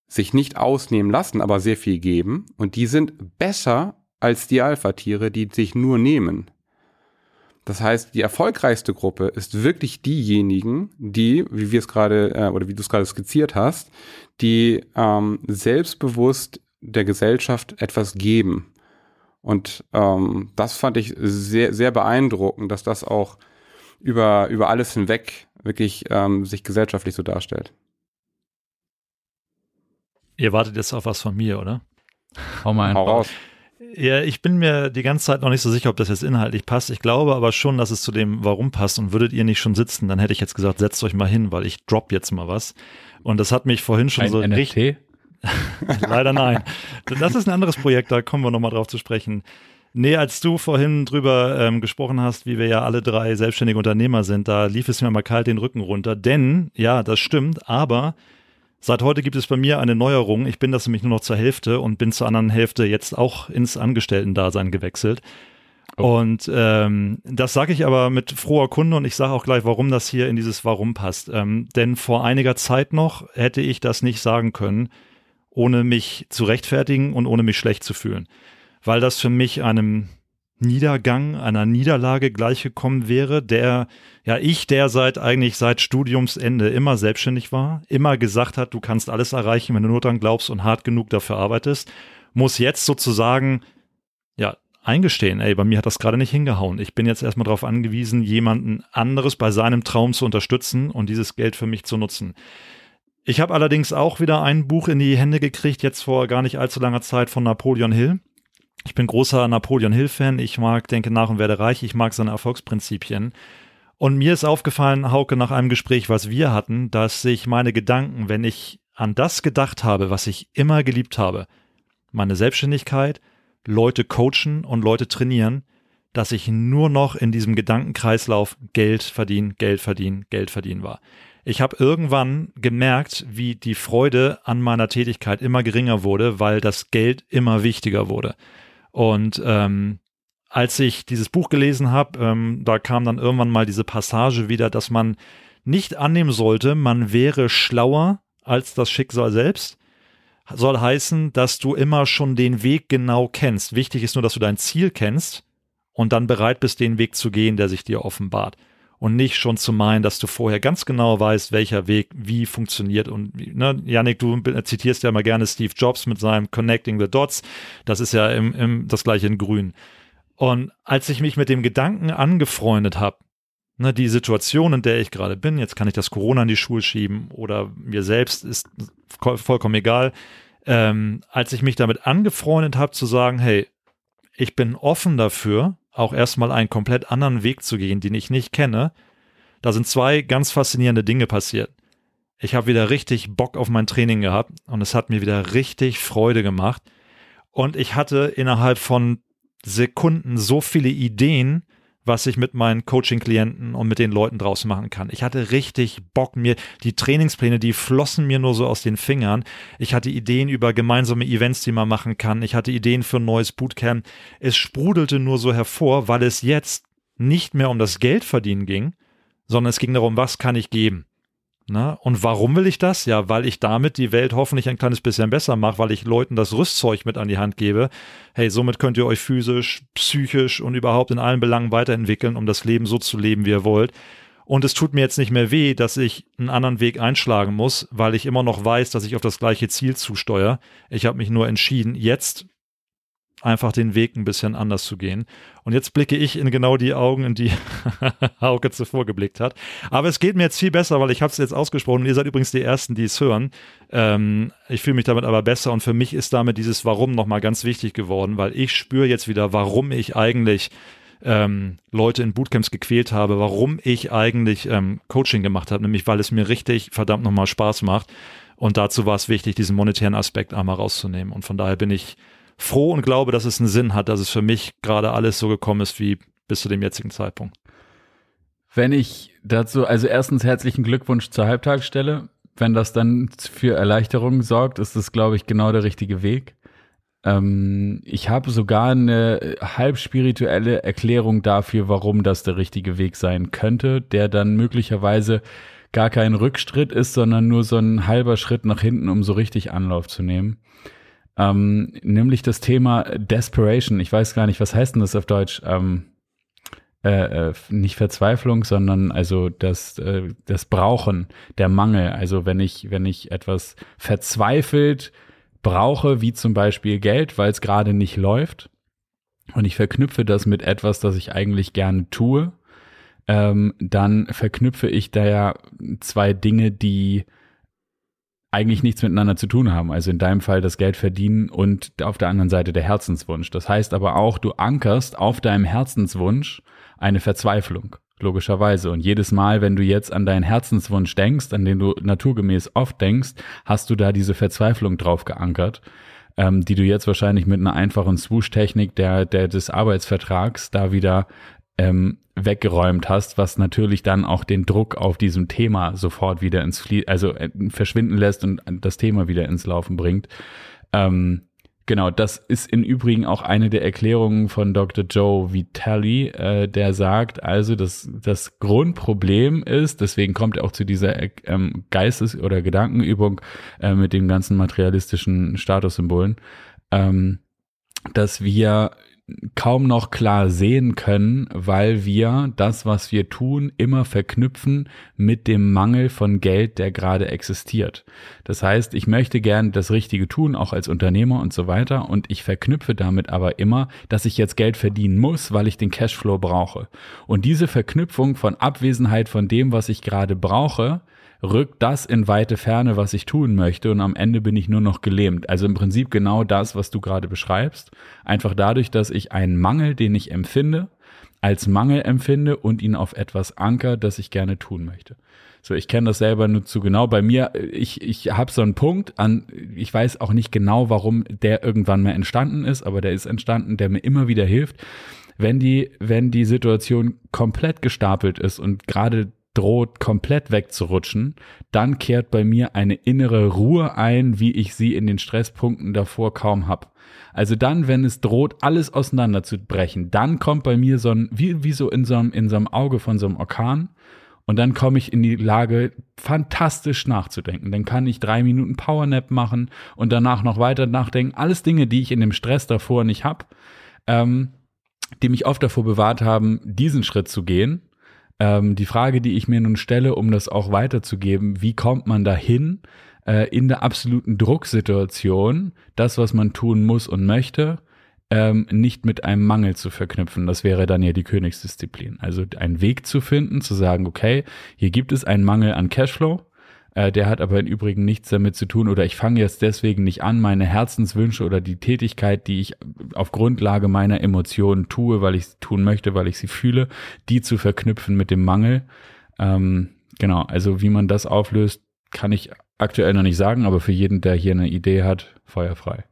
sich nicht ausnehmen lassen, aber sehr viel geben und die sind besser als die Alpha-Tiere, die sich nur nehmen. Das heißt, die erfolgreichste Gruppe ist wirklich diejenigen, die, wie wir es gerade äh, oder wie du es gerade skizziert hast, die ähm, selbstbewusst der Gesellschaft etwas geben. Und ähm, das fand ich sehr, sehr beeindruckend, dass das auch über, über alles hinweg wirklich ähm, sich gesellschaftlich so darstellt. Ihr wartet jetzt auf was von mir, oder? Hau mal ein. Hau raus. Ja, ich bin mir die ganze Zeit noch nicht so sicher, ob das jetzt inhaltlich passt. Ich glaube aber schon, dass es zu dem Warum passt. Und würdet ihr nicht schon sitzen, dann hätte ich jetzt gesagt, setzt euch mal hin, weil ich drop jetzt mal was. Und das hat mich vorhin schon ein so NFT? richtig. Leider nein. Das ist ein anderes Projekt, da kommen wir nochmal drauf zu sprechen. Nee, als du vorhin drüber ähm, gesprochen hast, wie wir ja alle drei selbstständige Unternehmer sind, da lief es mir mal kalt den Rücken runter. Denn, ja, das stimmt, aber Seit heute gibt es bei mir eine Neuerung. Ich bin das nämlich nur noch zur Hälfte und bin zur anderen Hälfte jetzt auch ins Angestellten-Dasein gewechselt. Oh. Und ähm, das sage ich aber mit froher Kunde und ich sage auch gleich, warum das hier in dieses Warum passt. Ähm, denn vor einiger Zeit noch hätte ich das nicht sagen können, ohne mich zu rechtfertigen und ohne mich schlecht zu fühlen. Weil das für mich einem Niedergang, einer Niederlage gleichgekommen wäre, der, ja, ich, der seit eigentlich seit Studiumsende immer selbstständig war, immer gesagt hat, du kannst alles erreichen, wenn du nur dran glaubst und hart genug dafür arbeitest, muss jetzt sozusagen, ja, eingestehen, ey, bei mir hat das gerade nicht hingehauen. Ich bin jetzt erstmal darauf angewiesen, jemanden anderes bei seinem Traum zu unterstützen und dieses Geld für mich zu nutzen. Ich habe allerdings auch wieder ein Buch in die Hände gekriegt, jetzt vor gar nicht allzu langer Zeit von Napoleon Hill. Ich bin großer Napoleon Hill-Fan. Ich mag Denke nach und werde reich. Ich mag seine Erfolgsprinzipien. Und mir ist aufgefallen, Hauke, nach einem Gespräch, was wir hatten, dass sich meine Gedanken, wenn ich an das gedacht habe, was ich immer geliebt habe, meine Selbstständigkeit, Leute coachen und Leute trainieren, dass ich nur noch in diesem Gedankenkreislauf Geld verdienen, Geld verdienen, Geld verdienen war. Ich habe irgendwann gemerkt, wie die Freude an meiner Tätigkeit immer geringer wurde, weil das Geld immer wichtiger wurde. Und ähm, als ich dieses Buch gelesen habe, ähm, da kam dann irgendwann mal diese Passage wieder, dass man nicht annehmen sollte, man wäre schlauer als das Schicksal selbst. Soll heißen, dass du immer schon den Weg genau kennst. Wichtig ist nur, dass du dein Ziel kennst und dann bereit bist, den Weg zu gehen, der sich dir offenbart und nicht schon zu meinen, dass du vorher ganz genau weißt, welcher Weg wie funktioniert. Und ne, Janik, du zitierst ja immer gerne Steve Jobs mit seinem Connecting the Dots. Das ist ja im, im, das gleiche in Grün. Und als ich mich mit dem Gedanken angefreundet habe, ne, die Situation, in der ich gerade bin, jetzt kann ich das Corona in die Schuhe schieben oder mir selbst ist vollkommen egal. Ähm, als ich mich damit angefreundet habe, zu sagen, hey, ich bin offen dafür, auch erstmal einen komplett anderen Weg zu gehen, den ich nicht kenne, da sind zwei ganz faszinierende Dinge passiert. Ich habe wieder richtig Bock auf mein Training gehabt und es hat mir wieder richtig Freude gemacht. Und ich hatte innerhalb von Sekunden so viele Ideen, was ich mit meinen Coaching-Klienten und mit den Leuten draußen machen kann. Ich hatte richtig Bock mir, die Trainingspläne, die flossen mir nur so aus den Fingern. Ich hatte Ideen über gemeinsame Events, die man machen kann. Ich hatte Ideen für ein neues Bootcamp. Es sprudelte nur so hervor, weil es jetzt nicht mehr um das Geld verdienen ging, sondern es ging darum, was kann ich geben. Na, und warum will ich das? Ja, weil ich damit die Welt hoffentlich ein kleines bisschen besser mache, weil ich Leuten das Rüstzeug mit an die Hand gebe. Hey, somit könnt ihr euch physisch, psychisch und überhaupt in allen Belangen weiterentwickeln, um das Leben so zu leben, wie ihr wollt. Und es tut mir jetzt nicht mehr weh, dass ich einen anderen Weg einschlagen muss, weil ich immer noch weiß, dass ich auf das gleiche Ziel zusteuere. Ich habe mich nur entschieden, jetzt einfach den Weg ein bisschen anders zu gehen. Und jetzt blicke ich in genau die Augen, in die Hauke zuvor geblickt hat. Aber es geht mir jetzt viel besser, weil ich habe es jetzt ausgesprochen und ihr seid übrigens die Ersten, die es hören. Ähm, ich fühle mich damit aber besser und für mich ist damit dieses Warum nochmal ganz wichtig geworden, weil ich spüre jetzt wieder, warum ich eigentlich ähm, Leute in Bootcamps gequält habe, warum ich eigentlich ähm, Coaching gemacht habe, nämlich weil es mir richtig verdammt nochmal Spaß macht. Und dazu war es wichtig, diesen monetären Aspekt einmal rauszunehmen. Und von daher bin ich froh und glaube, dass es einen Sinn hat, dass es für mich gerade alles so gekommen ist wie bis zu dem jetzigen Zeitpunkt. Wenn ich dazu, also erstens herzlichen Glückwunsch zur Halbtagsstelle. Wenn das dann für Erleichterung sorgt, ist das, glaube ich, genau der richtige Weg. Ähm, ich habe sogar eine halb spirituelle Erklärung dafür, warum das der richtige Weg sein könnte, der dann möglicherweise gar kein Rückschritt ist, sondern nur so ein halber Schritt nach hinten, um so richtig Anlauf zu nehmen ähm, nämlich das Thema Desperation. Ich weiß gar nicht, was heißt denn das auf Deutsch? Ähm, äh, äh, nicht Verzweiflung, sondern also das, äh, das Brauchen, der Mangel. Also wenn ich, wenn ich etwas verzweifelt brauche, wie zum Beispiel Geld, weil es gerade nicht läuft, und ich verknüpfe das mit etwas, das ich eigentlich gerne tue, ähm, dann verknüpfe ich da ja zwei Dinge, die eigentlich nichts miteinander zu tun haben. Also in deinem Fall das Geld verdienen und auf der anderen Seite der Herzenswunsch. Das heißt aber auch, du ankerst auf deinem Herzenswunsch eine Verzweiflung, logischerweise. Und jedes Mal, wenn du jetzt an deinen Herzenswunsch denkst, an den du naturgemäß oft denkst, hast du da diese Verzweiflung drauf geankert, ähm, die du jetzt wahrscheinlich mit einer einfachen Swoosh-Technik der, der, des Arbeitsvertrags da wieder ähm, weggeräumt hast, was natürlich dann auch den Druck auf diesem Thema sofort wieder ins Flie also äh, verschwinden lässt und das Thema wieder ins Laufen bringt. Ähm, genau, das ist im Übrigen auch eine der Erklärungen von Dr. Joe Vitale, äh, der sagt, also das, das Grundproblem ist, deswegen kommt er auch zu dieser ähm, Geistes- oder Gedankenübung äh, mit den ganzen materialistischen Statussymbolen, ähm, dass wir kaum noch klar sehen können, weil wir das, was wir tun, immer verknüpfen mit dem Mangel von Geld, der gerade existiert. Das heißt, ich möchte gern das Richtige tun, auch als Unternehmer und so weiter, und ich verknüpfe damit aber immer, dass ich jetzt Geld verdienen muss, weil ich den Cashflow brauche. Und diese Verknüpfung von Abwesenheit von dem, was ich gerade brauche, rückt das in weite Ferne, was ich tun möchte und am Ende bin ich nur noch gelähmt. Also im Prinzip genau das, was du gerade beschreibst. Einfach dadurch, dass ich einen Mangel, den ich empfinde, als Mangel empfinde und ihn auf etwas anker, das ich gerne tun möchte. So, ich kenne das selber nur zu genau. Bei mir, ich, ich habe so einen Punkt an, ich weiß auch nicht genau, warum der irgendwann mal entstanden ist, aber der ist entstanden, der mir immer wieder hilft. Wenn die, wenn die Situation komplett gestapelt ist und gerade droht komplett wegzurutschen, dann kehrt bei mir eine innere Ruhe ein, wie ich sie in den Stresspunkten davor kaum hab. Also dann, wenn es droht, alles auseinanderzubrechen, dann kommt bei mir so ein, wie, wie so in so einem, in so einem Auge von so einem Orkan, und dann komme ich in die Lage, fantastisch nachzudenken. Dann kann ich drei Minuten Powernap machen und danach noch weiter nachdenken. Alles Dinge, die ich in dem Stress davor nicht hab, ähm, die mich oft davor bewahrt haben, diesen Schritt zu gehen. Ähm, die Frage, die ich mir nun stelle, um das auch weiterzugeben, wie kommt man dahin, äh, in der absoluten Drucksituation, das, was man tun muss und möchte, ähm, nicht mit einem Mangel zu verknüpfen. Das wäre dann ja die Königsdisziplin. Also einen Weg zu finden, zu sagen, okay, hier gibt es einen Mangel an Cashflow, äh, der hat aber im Übrigen nichts damit zu tun oder ich fange jetzt deswegen nicht an, meine Herzenswünsche oder die Tätigkeit, die ich auf Grundlage meiner Emotionen tue, weil ich sie tun möchte, weil ich sie fühle, die zu verknüpfen mit dem Mangel. Ähm, genau, also wie man das auflöst, kann ich aktuell noch nicht sagen, aber für jeden, der hier eine Idee hat, feuerfrei.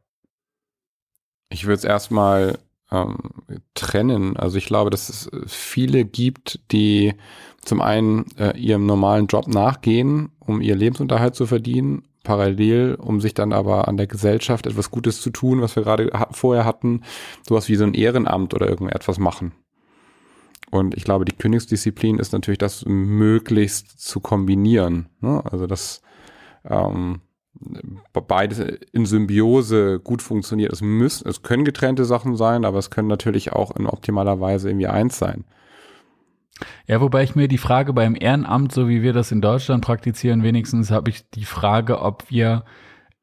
Ich würde es erstmal ähm, trennen. Also ich glaube, dass es viele gibt, die zum einen äh, ihrem normalen Job nachgehen, um ihr Lebensunterhalt zu verdienen, parallel, um sich dann aber an der Gesellschaft etwas Gutes zu tun, was wir gerade ha vorher hatten, sowas wie so ein Ehrenamt oder irgendetwas machen. Und ich glaube, die Königsdisziplin ist natürlich das möglichst zu kombinieren. Ne? Also das ähm, beides in Symbiose gut funktioniert. Es müssen, es können getrennte Sachen sein, aber es können natürlich auch in optimaler Weise irgendwie eins sein. Ja, wobei ich mir die Frage beim Ehrenamt, so wie wir das in Deutschland praktizieren, wenigstens habe ich die Frage, ob wir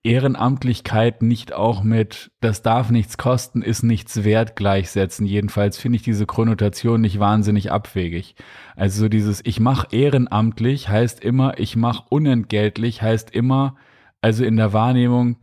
Ehrenamtlichkeit nicht auch mit das darf nichts kosten, ist nichts wert gleichsetzen. Jedenfalls finde ich diese Konnotation nicht wahnsinnig abwegig. Also so dieses ich mache ehrenamtlich heißt immer, ich mache unentgeltlich heißt immer, also in der Wahrnehmung,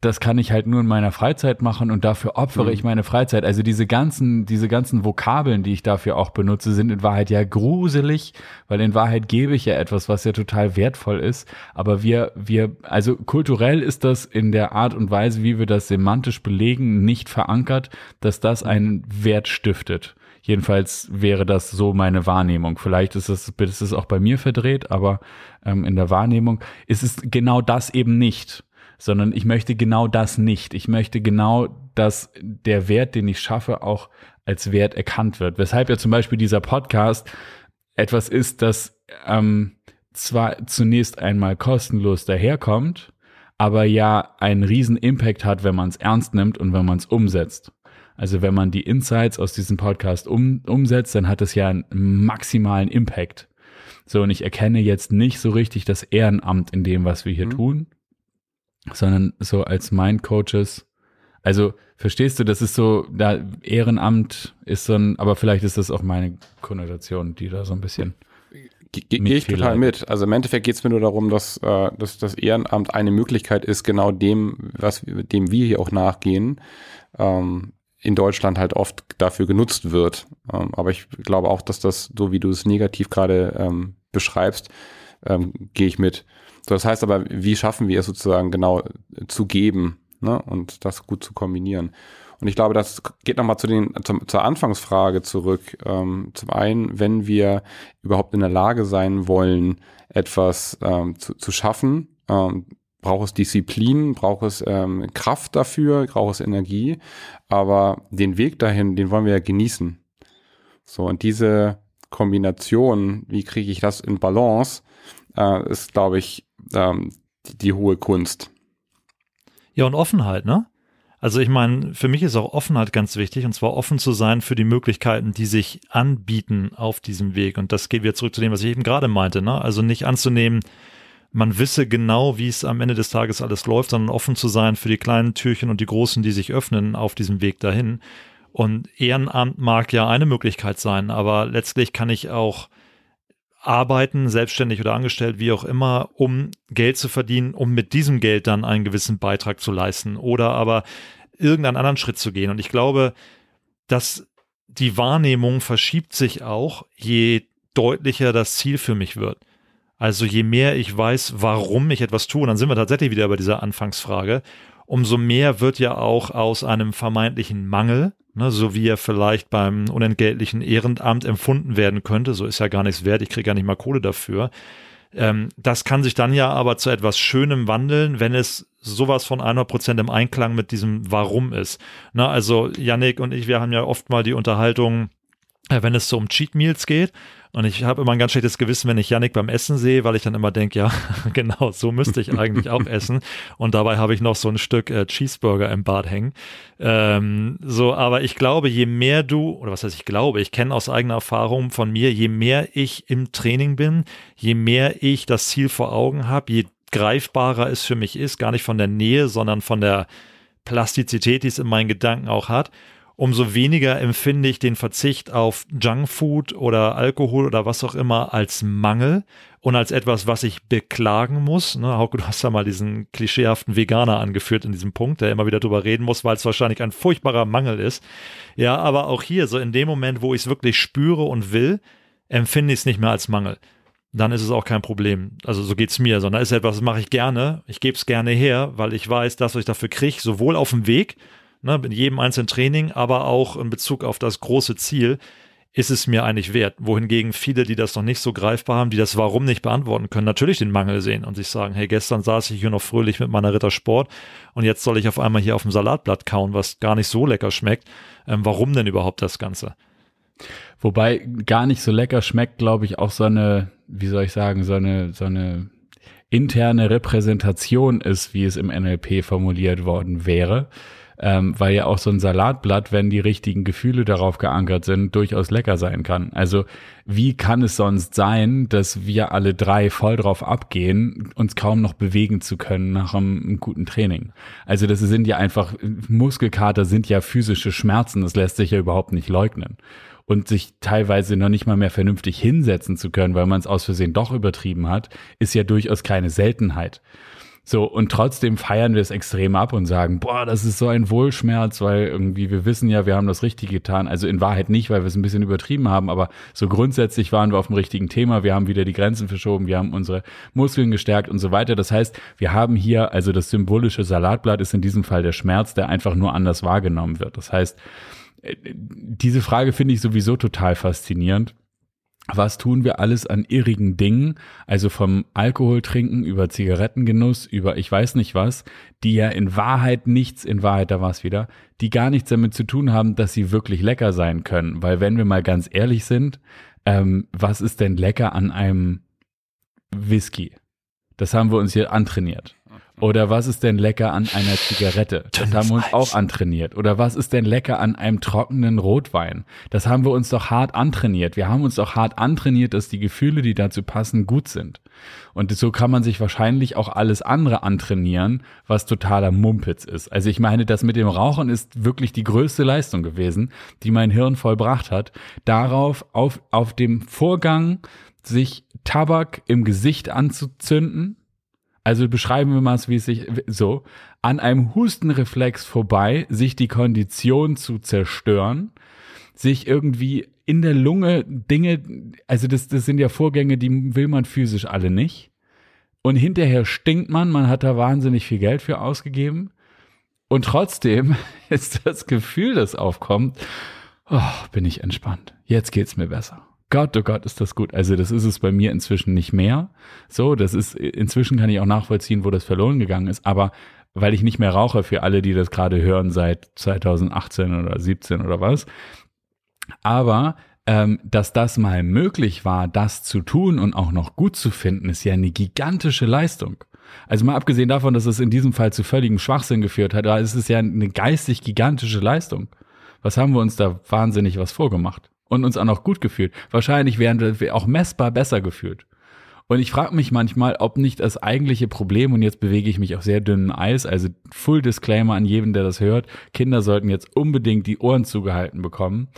das kann ich halt nur in meiner Freizeit machen und dafür opfere mhm. ich meine Freizeit. Also diese ganzen, diese ganzen Vokabeln, die ich dafür auch benutze, sind in Wahrheit ja gruselig, weil in Wahrheit gebe ich ja etwas, was ja total wertvoll ist. Aber wir, wir, also kulturell ist das in der Art und Weise, wie wir das semantisch belegen, nicht verankert, dass das einen Wert stiftet. Jedenfalls wäre das so meine Wahrnehmung. Vielleicht ist es, ist es auch bei mir verdreht, aber ähm, in der Wahrnehmung ist es genau das eben nicht sondern ich möchte genau das nicht. Ich möchte genau, dass der Wert, den ich schaffe, auch als Wert erkannt wird. Weshalb ja zum Beispiel dieser Podcast etwas ist, das ähm, zwar zunächst einmal kostenlos daherkommt, aber ja einen riesen Impact hat, wenn man es ernst nimmt und wenn man es umsetzt. Also wenn man die Insights aus diesem Podcast um, umsetzt, dann hat es ja einen maximalen Impact. So, und ich erkenne jetzt nicht so richtig das Ehrenamt in dem, was wir hier mhm. tun, sondern so als Mind-Coaches. Also, verstehst du, das ist so, da Ehrenamt ist so ein, aber vielleicht ist das auch meine Konnotation, die da so ein bisschen. Gehe ich total mit. Also im Endeffekt geht es mir nur darum, dass, äh, dass das Ehrenamt eine Möglichkeit ist, genau dem, was dem wir hier auch nachgehen, ähm, in Deutschland halt oft dafür genutzt wird. Ähm, aber ich glaube auch, dass das, so wie du es negativ gerade ähm, beschreibst, ähm, gehe ich mit. So, das heißt aber, wie schaffen wir es sozusagen genau zu geben ne? und das gut zu kombinieren? Und ich glaube, das geht nochmal zu den, zum, zur Anfangsfrage zurück. Ähm, zum einen, wenn wir überhaupt in der Lage sein wollen, etwas ähm, zu, zu schaffen, ähm, braucht es Disziplin, braucht es ähm, Kraft dafür, braucht es Energie. Aber den Weg dahin, den wollen wir ja genießen. So, und diese Kombination, wie kriege ich das in Balance, äh, ist, glaube ich, ähm, die, die hohe Kunst. Ja, und Offenheit, ne? Also ich meine, für mich ist auch Offenheit ganz wichtig und zwar offen zu sein für die Möglichkeiten, die sich anbieten auf diesem Weg. Und das geht wieder zurück zu dem, was ich eben gerade meinte. Ne? Also nicht anzunehmen, man wisse genau, wie es am Ende des Tages alles läuft, sondern offen zu sein für die kleinen Türchen und die großen, die sich öffnen auf diesem Weg dahin. Und Ehrenamt mag ja eine Möglichkeit sein, aber letztlich kann ich auch arbeiten, selbstständig oder angestellt, wie auch immer, um Geld zu verdienen, um mit diesem Geld dann einen gewissen Beitrag zu leisten oder aber irgendeinen anderen Schritt zu gehen. Und ich glaube, dass die Wahrnehmung verschiebt sich auch, je deutlicher das Ziel für mich wird. Also je mehr ich weiß, warum ich etwas tue, und dann sind wir tatsächlich wieder bei dieser Anfangsfrage, umso mehr wird ja auch aus einem vermeintlichen Mangel ne, so wie er vielleicht beim unentgeltlichen Ehrenamt empfunden werden könnte. So ist ja gar nichts wert, ich kriege gar nicht mal Kohle dafür. Ähm, das kann sich dann ja aber zu etwas Schönem wandeln, wenn es sowas von 100% im Einklang mit diesem Warum ist. Ne, also Yannick und ich, wir haben ja oft mal die Unterhaltung, äh, wenn es so um Cheat Meals geht. Und ich habe immer ein ganz schlechtes Gewissen, wenn ich Yannick beim Essen sehe, weil ich dann immer denke, ja, genau, so müsste ich eigentlich auch essen. Und dabei habe ich noch so ein Stück äh, Cheeseburger im Bad hängen. Ähm, so, aber ich glaube, je mehr du, oder was heißt ich glaube, ich kenne aus eigener Erfahrung von mir, je mehr ich im Training bin, je mehr ich das Ziel vor Augen habe, je greifbarer es für mich ist, gar nicht von der Nähe, sondern von der Plastizität, die es in meinen Gedanken auch hat, umso weniger empfinde ich den Verzicht auf Junkfood oder Alkohol oder was auch immer als Mangel und als etwas, was ich beklagen muss. Ne, Hauke, du hast ja mal diesen klischeehaften Veganer angeführt in diesem Punkt, der immer wieder drüber reden muss, weil es wahrscheinlich ein furchtbarer Mangel ist. Ja, aber auch hier, so in dem Moment, wo ich es wirklich spüre und will, empfinde ich es nicht mehr als Mangel dann ist es auch kein Problem. Also so geht es mir, sondern ist etwas, das mache ich gerne. Ich gebe es gerne her, weil ich weiß, dass ich dafür kriege, sowohl auf dem Weg ne, in jedem einzelnen Training, aber auch in Bezug auf das große Ziel, ist es mir eigentlich wert. Wohingegen viele, die das noch nicht so greifbar haben, die das Warum nicht beantworten können, natürlich den Mangel sehen und sich sagen, hey, gestern saß ich hier noch fröhlich mit meiner Rittersport und jetzt soll ich auf einmal hier auf dem Salatblatt kauen, was gar nicht so lecker schmeckt. Ähm, warum denn überhaupt das Ganze? Wobei gar nicht so lecker schmeckt, glaube ich, auch so eine, wie soll ich sagen, so eine, so eine interne Repräsentation ist, wie es im NLP formuliert worden wäre ähm, weil ja auch so ein Salatblatt, wenn die richtigen Gefühle darauf geankert sind, durchaus lecker sein kann. Also wie kann es sonst sein, dass wir alle drei voll drauf abgehen, uns kaum noch bewegen zu können nach einem, einem guten Training? Also das sind ja einfach, Muskelkater sind ja physische Schmerzen, das lässt sich ja überhaupt nicht leugnen und sich teilweise noch nicht mal mehr vernünftig hinsetzen zu können, weil man es aus Versehen doch übertrieben hat, ist ja durchaus keine Seltenheit. So, und trotzdem feiern wir es extrem ab und sagen, boah, das ist so ein Wohlschmerz, weil irgendwie wir wissen ja, wir haben das Richtige getan. Also in Wahrheit nicht, weil wir es ein bisschen übertrieben haben, aber so grundsätzlich waren wir auf dem richtigen Thema. Wir haben wieder die Grenzen verschoben, wir haben unsere Muskeln gestärkt und so weiter. Das heißt, wir haben hier, also das symbolische Salatblatt ist in diesem Fall der Schmerz, der einfach nur anders wahrgenommen wird. Das heißt, äh, diese Frage finde ich sowieso total faszinierend was tun wir alles an irrigen Dingen, also vom Alkoholtrinken über Zigarettengenuss, über ich weiß nicht was, die ja in Wahrheit nichts, in Wahrheit, da war es wieder, die gar nichts damit zu tun haben, dass sie wirklich lecker sein können. Weil wenn wir mal ganz ehrlich sind, ähm, was ist denn lecker an einem Whisky? Das haben wir uns hier antrainiert. Oder was ist denn lecker an einer Zigarette? Das haben wir uns auch antrainiert. Oder was ist denn lecker an einem trockenen Rotwein? Das haben wir uns doch hart antrainiert. Wir haben uns doch hart antrainiert, dass die Gefühle, die dazu passen, gut sind. Und so kann man sich wahrscheinlich auch alles andere antrainieren, was totaler Mumpitz ist. Also ich meine, das mit dem Rauchen ist wirklich die größte Leistung gewesen, die mein Hirn vollbracht hat. Darauf, auf, auf dem Vorgang, sich Tabak im Gesicht anzuzünden, also beschreiben wir mal, wie es sich so an einem Hustenreflex vorbei, sich die Kondition zu zerstören, sich irgendwie in der Lunge Dinge, also das, das sind ja Vorgänge, die will man physisch alle nicht. Und hinterher stinkt man, man hat da wahnsinnig viel Geld für ausgegeben. Und trotzdem ist das Gefühl, das aufkommt, oh, bin ich entspannt. Jetzt geht's mir besser. Gott, oh Gott, ist das gut. Also das ist es bei mir inzwischen nicht mehr. So, das ist, inzwischen kann ich auch nachvollziehen, wo das verloren gegangen ist. Aber weil ich nicht mehr rauche, für alle, die das gerade hören, seit 2018 oder 17 oder was. Aber ähm, dass das mal möglich war, das zu tun und auch noch gut zu finden, ist ja eine gigantische Leistung. Also mal abgesehen davon, dass es in diesem Fall zu völligem Schwachsinn geführt hat, da ist es ja eine geistig gigantische Leistung. Was haben wir uns da wahnsinnig was vorgemacht? Und uns auch noch gut gefühlt. Wahrscheinlich wären wir auch messbar besser gefühlt. Und ich frage mich manchmal, ob nicht das eigentliche Problem, und jetzt bewege ich mich auf sehr dünnem Eis, also Full Disclaimer an jeden, der das hört, Kinder sollten jetzt unbedingt die Ohren zugehalten bekommen.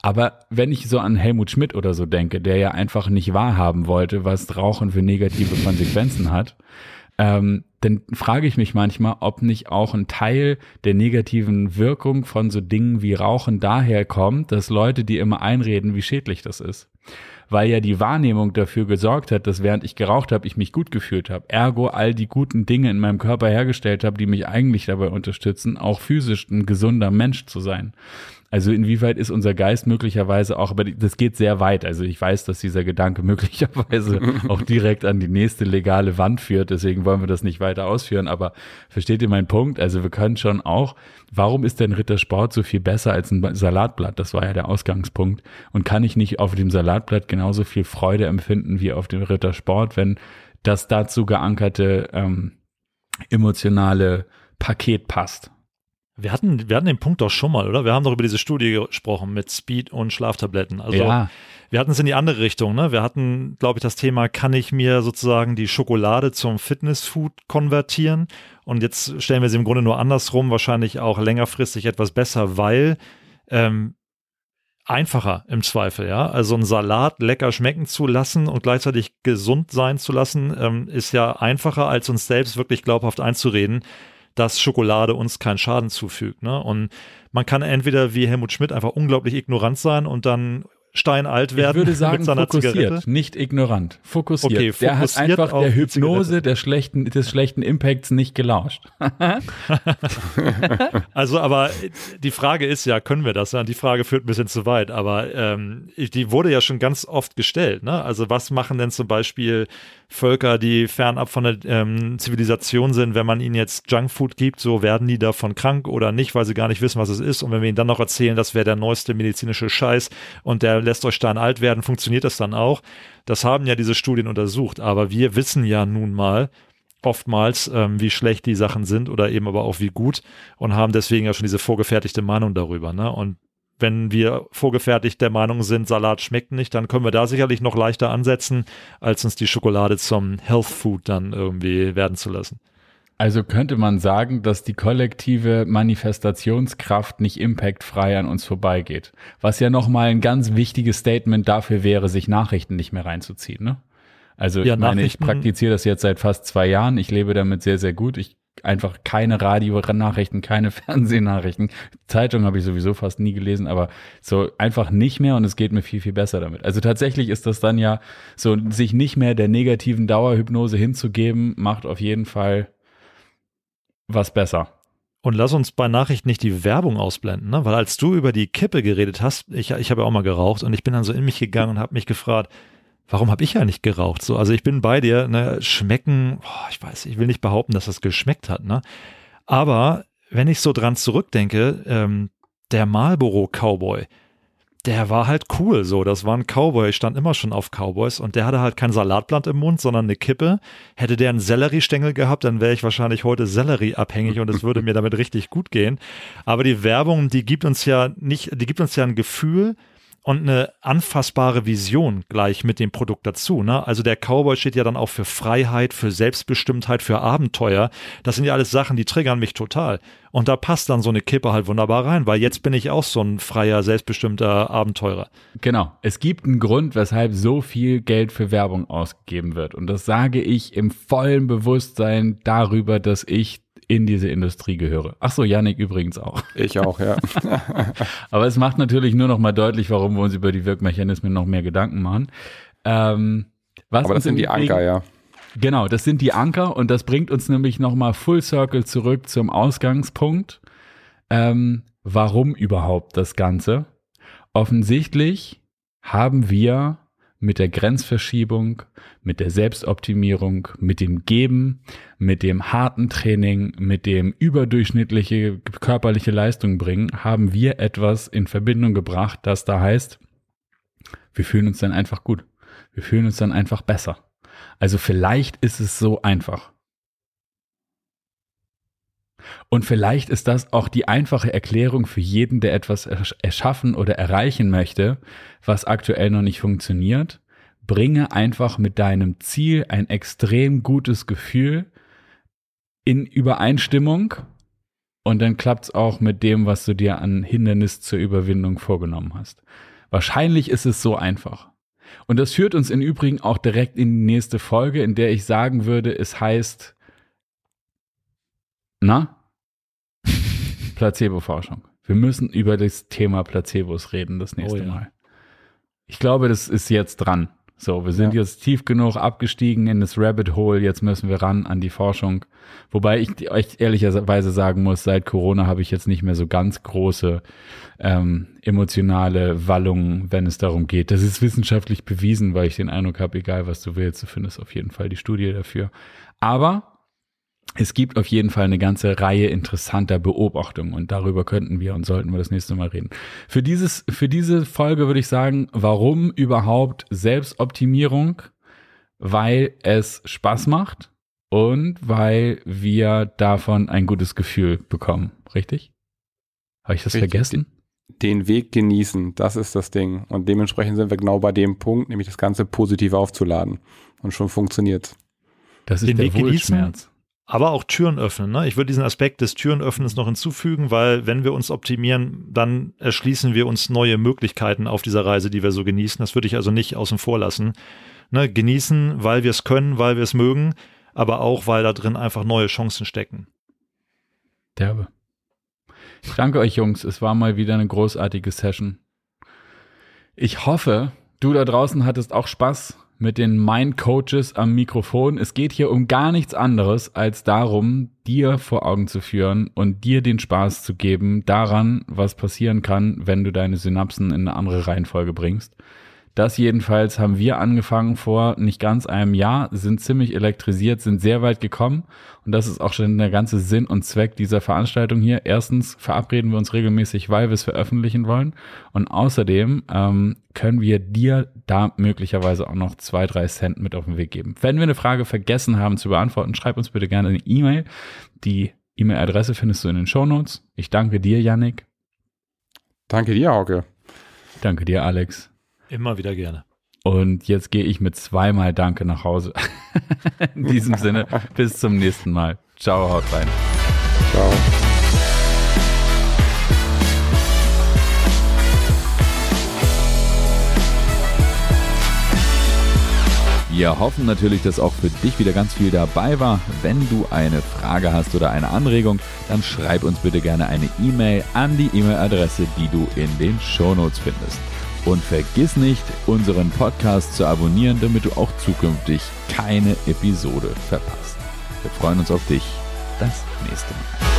Aber wenn ich so an Helmut Schmidt oder so denke, der ja einfach nicht wahrhaben wollte, was Rauchen für negative Konsequenzen hat, ähm, dann frage ich mich manchmal, ob nicht auch ein Teil der negativen Wirkung von so Dingen wie Rauchen daher kommt, dass Leute, die immer einreden, wie schädlich das ist. Weil ja die Wahrnehmung dafür gesorgt hat, dass während ich geraucht habe, ich mich gut gefühlt habe. Ergo all die guten Dinge in meinem Körper hergestellt habe, die mich eigentlich dabei unterstützen, auch physisch ein gesunder Mensch zu sein. Also inwieweit ist unser Geist möglicherweise auch, aber das geht sehr weit. Also ich weiß, dass dieser Gedanke möglicherweise auch direkt an die nächste legale Wand führt. Deswegen wollen wir das nicht weiter ausführen. Aber versteht ihr meinen Punkt? Also wir können schon auch, warum ist denn Rittersport so viel besser als ein Salatblatt? Das war ja der Ausgangspunkt. Und kann ich nicht auf dem Salatblatt genauso viel Freude empfinden wie auf dem Rittersport, wenn das dazu geankerte ähm, emotionale Paket passt? Wir hatten, wir hatten den Punkt doch schon mal, oder? Wir haben doch über diese Studie gesprochen mit Speed und Schlaftabletten. Also ja. wir hatten es in die andere Richtung, ne? Wir hatten, glaube ich, das Thema, kann ich mir sozusagen die Schokolade zum Fitnessfood konvertieren? Und jetzt stellen wir sie im Grunde nur andersrum, wahrscheinlich auch längerfristig etwas besser, weil ähm, einfacher im Zweifel, ja. Also ein Salat lecker schmecken zu lassen und gleichzeitig gesund sein zu lassen, ähm, ist ja einfacher, als uns selbst wirklich glaubhaft einzureden, dass Schokolade uns keinen Schaden zufügt. Ne? Und man kann entweder wie Helmut Schmidt einfach unglaublich ignorant sein und dann steinalt werden. Ich würde sagen, mit seiner fokussiert, Zigarette. nicht ignorant. Fokussiert. Okay, fokussiert der hat einfach der Hypnose der schlechten, des schlechten Impacts nicht gelauscht. also, aber die Frage ist ja, können wir das? Ja? Die Frage führt ein bisschen zu weit, aber ähm, die wurde ja schon ganz oft gestellt. Ne? Also, was machen denn zum Beispiel Völker, die fernab von der ähm, Zivilisation sind, wenn man ihnen jetzt Junkfood gibt, so werden die davon krank oder nicht, weil sie gar nicht wissen, was es ist. Und wenn wir ihnen dann noch erzählen, das wäre der neueste medizinische Scheiß und der lässt euch dann alt werden, funktioniert das dann auch? Das haben ja diese Studien untersucht. Aber wir wissen ja nun mal, oftmals, ähm, wie schlecht die Sachen sind oder eben aber auch wie gut und haben deswegen ja schon diese vorgefertigte Meinung darüber. Ne? Und wenn wir vorgefertigt der Meinung sind, Salat schmeckt nicht, dann können wir da sicherlich noch leichter ansetzen, als uns die Schokolade zum Health Food dann irgendwie werden zu lassen. Also könnte man sagen, dass die kollektive Manifestationskraft nicht impactfrei an uns vorbeigeht. Was ja nochmal ein ganz wichtiges Statement dafür wäre, sich Nachrichten nicht mehr reinzuziehen. Ne? Also ja, ich meine, ich praktiziere das jetzt seit fast zwei Jahren. Ich lebe damit sehr, sehr gut. Ich einfach keine Radio-Nachrichten, keine Fernsehnachrichten. Zeitung habe ich sowieso fast nie gelesen, aber so einfach nicht mehr und es geht mir viel, viel besser damit. Also tatsächlich ist das dann ja so, sich nicht mehr der negativen Dauerhypnose hinzugeben, macht auf jeden Fall was besser. Und lass uns bei Nachrichten nicht die Werbung ausblenden, ne? weil als du über die Kippe geredet hast, ich, ich habe ja auch mal geraucht und ich bin dann so in mich gegangen und habe mich gefragt, warum habe ich ja nicht geraucht? So, also ich bin bei dir, ne, schmecken, oh, ich weiß, ich will nicht behaupten, dass das geschmeckt hat, ne? Aber wenn ich so dran zurückdenke, ähm, der Marlboro Cowboy, der war halt cool so. Das war ein Cowboy, ich stand immer schon auf Cowboys und der hatte halt kein Salatblatt im Mund, sondern eine Kippe. Hätte der einen Selleriestängel gehabt, dann wäre ich wahrscheinlich heute Sellerieabhängig und es würde mir damit richtig gut gehen. Aber die Werbung, die gibt uns ja nicht, die gibt uns ja ein Gefühl, und eine anfassbare Vision gleich mit dem Produkt dazu. Ne? Also der Cowboy steht ja dann auch für Freiheit, für Selbstbestimmtheit, für Abenteuer. Das sind ja alles Sachen, die triggern mich total. Und da passt dann so eine Kippe halt wunderbar rein, weil jetzt bin ich auch so ein freier, selbstbestimmter Abenteurer. Genau. Es gibt einen Grund, weshalb so viel Geld für Werbung ausgegeben wird. Und das sage ich im vollen Bewusstsein darüber, dass ich in diese Industrie gehöre. Ach so, Yannick übrigens auch. Ich auch, ja. Aber es macht natürlich nur noch mal deutlich, warum wir uns über die Wirkmechanismen noch mehr Gedanken machen. Ähm, was Aber das sind die Anker, ja. Genau, das sind die Anker und das bringt uns nämlich noch mal Full Circle zurück zum Ausgangspunkt. Ähm, warum überhaupt das Ganze? Offensichtlich haben wir mit der Grenzverschiebung, mit der Selbstoptimierung, mit dem Geben, mit dem harten Training, mit dem überdurchschnittliche körperliche Leistung bringen, haben wir etwas in Verbindung gebracht, das da heißt, wir fühlen uns dann einfach gut. Wir fühlen uns dann einfach besser. Also vielleicht ist es so einfach. Und vielleicht ist das auch die einfache Erklärung für jeden, der etwas erschaffen oder erreichen möchte, was aktuell noch nicht funktioniert. Bringe einfach mit deinem Ziel ein extrem gutes Gefühl in Übereinstimmung und dann klappt es auch mit dem, was du dir an Hindernis zur Überwindung vorgenommen hast. Wahrscheinlich ist es so einfach. Und das führt uns im Übrigen auch direkt in die nächste Folge, in der ich sagen würde, es heißt, na? Placebo-Forschung. Wir müssen über das Thema Placebos reden das nächste oh, ja. Mal. Ich glaube, das ist jetzt dran. So, wir sind ja. jetzt tief genug abgestiegen in das Rabbit Hole. Jetzt müssen wir ran an die Forschung. Wobei ich euch ehrlicherweise sagen muss, seit Corona habe ich jetzt nicht mehr so ganz große ähm, emotionale Wallungen, wenn es darum geht. Das ist wissenschaftlich bewiesen, weil ich den Eindruck habe, egal was du willst, du findest auf jeden Fall die Studie dafür. Aber es gibt auf jeden Fall eine ganze Reihe interessanter Beobachtungen und darüber könnten wir und sollten wir das nächste Mal reden. Für dieses, für diese Folge würde ich sagen, warum überhaupt Selbstoptimierung? Weil es Spaß macht und weil wir davon ein gutes Gefühl bekommen. Richtig? Habe ich das Richtig. vergessen? Den Weg genießen, das ist das Ding. Und dementsprechend sind wir genau bei dem Punkt, nämlich das Ganze positiv aufzuladen. Und schon funktioniert. Das ist Den der Weg Wohlschmerz. Genießen aber auch Türen öffnen. Ne? Ich würde diesen Aspekt des Türenöffnens noch hinzufügen, weil wenn wir uns optimieren, dann erschließen wir uns neue Möglichkeiten auf dieser Reise, die wir so genießen. Das würde ich also nicht außen vor lassen. Ne? Genießen, weil wir es können, weil wir es mögen, aber auch, weil da drin einfach neue Chancen stecken. Derbe. Ich danke euch, Jungs. Es war mal wieder eine großartige Session. Ich hoffe, du da draußen hattest auch Spaß mit den Mind Coaches am Mikrofon. Es geht hier um gar nichts anderes als darum, dir vor Augen zu führen und dir den Spaß zu geben daran, was passieren kann, wenn du deine Synapsen in eine andere Reihenfolge bringst. Das jedenfalls haben wir angefangen vor nicht ganz einem Jahr, sind ziemlich elektrisiert, sind sehr weit gekommen. Und das ist auch schon der ganze Sinn und Zweck dieser Veranstaltung hier. Erstens verabreden wir uns regelmäßig, weil wir es veröffentlichen wollen. Und außerdem ähm, können wir dir da möglicherweise auch noch zwei, drei Cent mit auf den Weg geben. Wenn wir eine Frage vergessen haben zu beantworten, schreib uns bitte gerne eine E-Mail. Die E-Mail-Adresse findest du in den Show Notes. Ich danke dir, Yannick. Danke dir, Hauke. Danke dir, Alex. Immer wieder gerne. Und jetzt gehe ich mit zweimal Danke nach Hause. In diesem Sinne, bis zum nächsten Mal. Ciao, haut rein. Ciao. Wir hoffen natürlich, dass auch für dich wieder ganz viel dabei war. Wenn du eine Frage hast oder eine Anregung, dann schreib uns bitte gerne eine E-Mail an die E-Mail-Adresse, die du in den Shownotes findest. Und vergiss nicht, unseren Podcast zu abonnieren, damit du auch zukünftig keine Episode verpasst. Wir freuen uns auf dich. Das nächste Mal.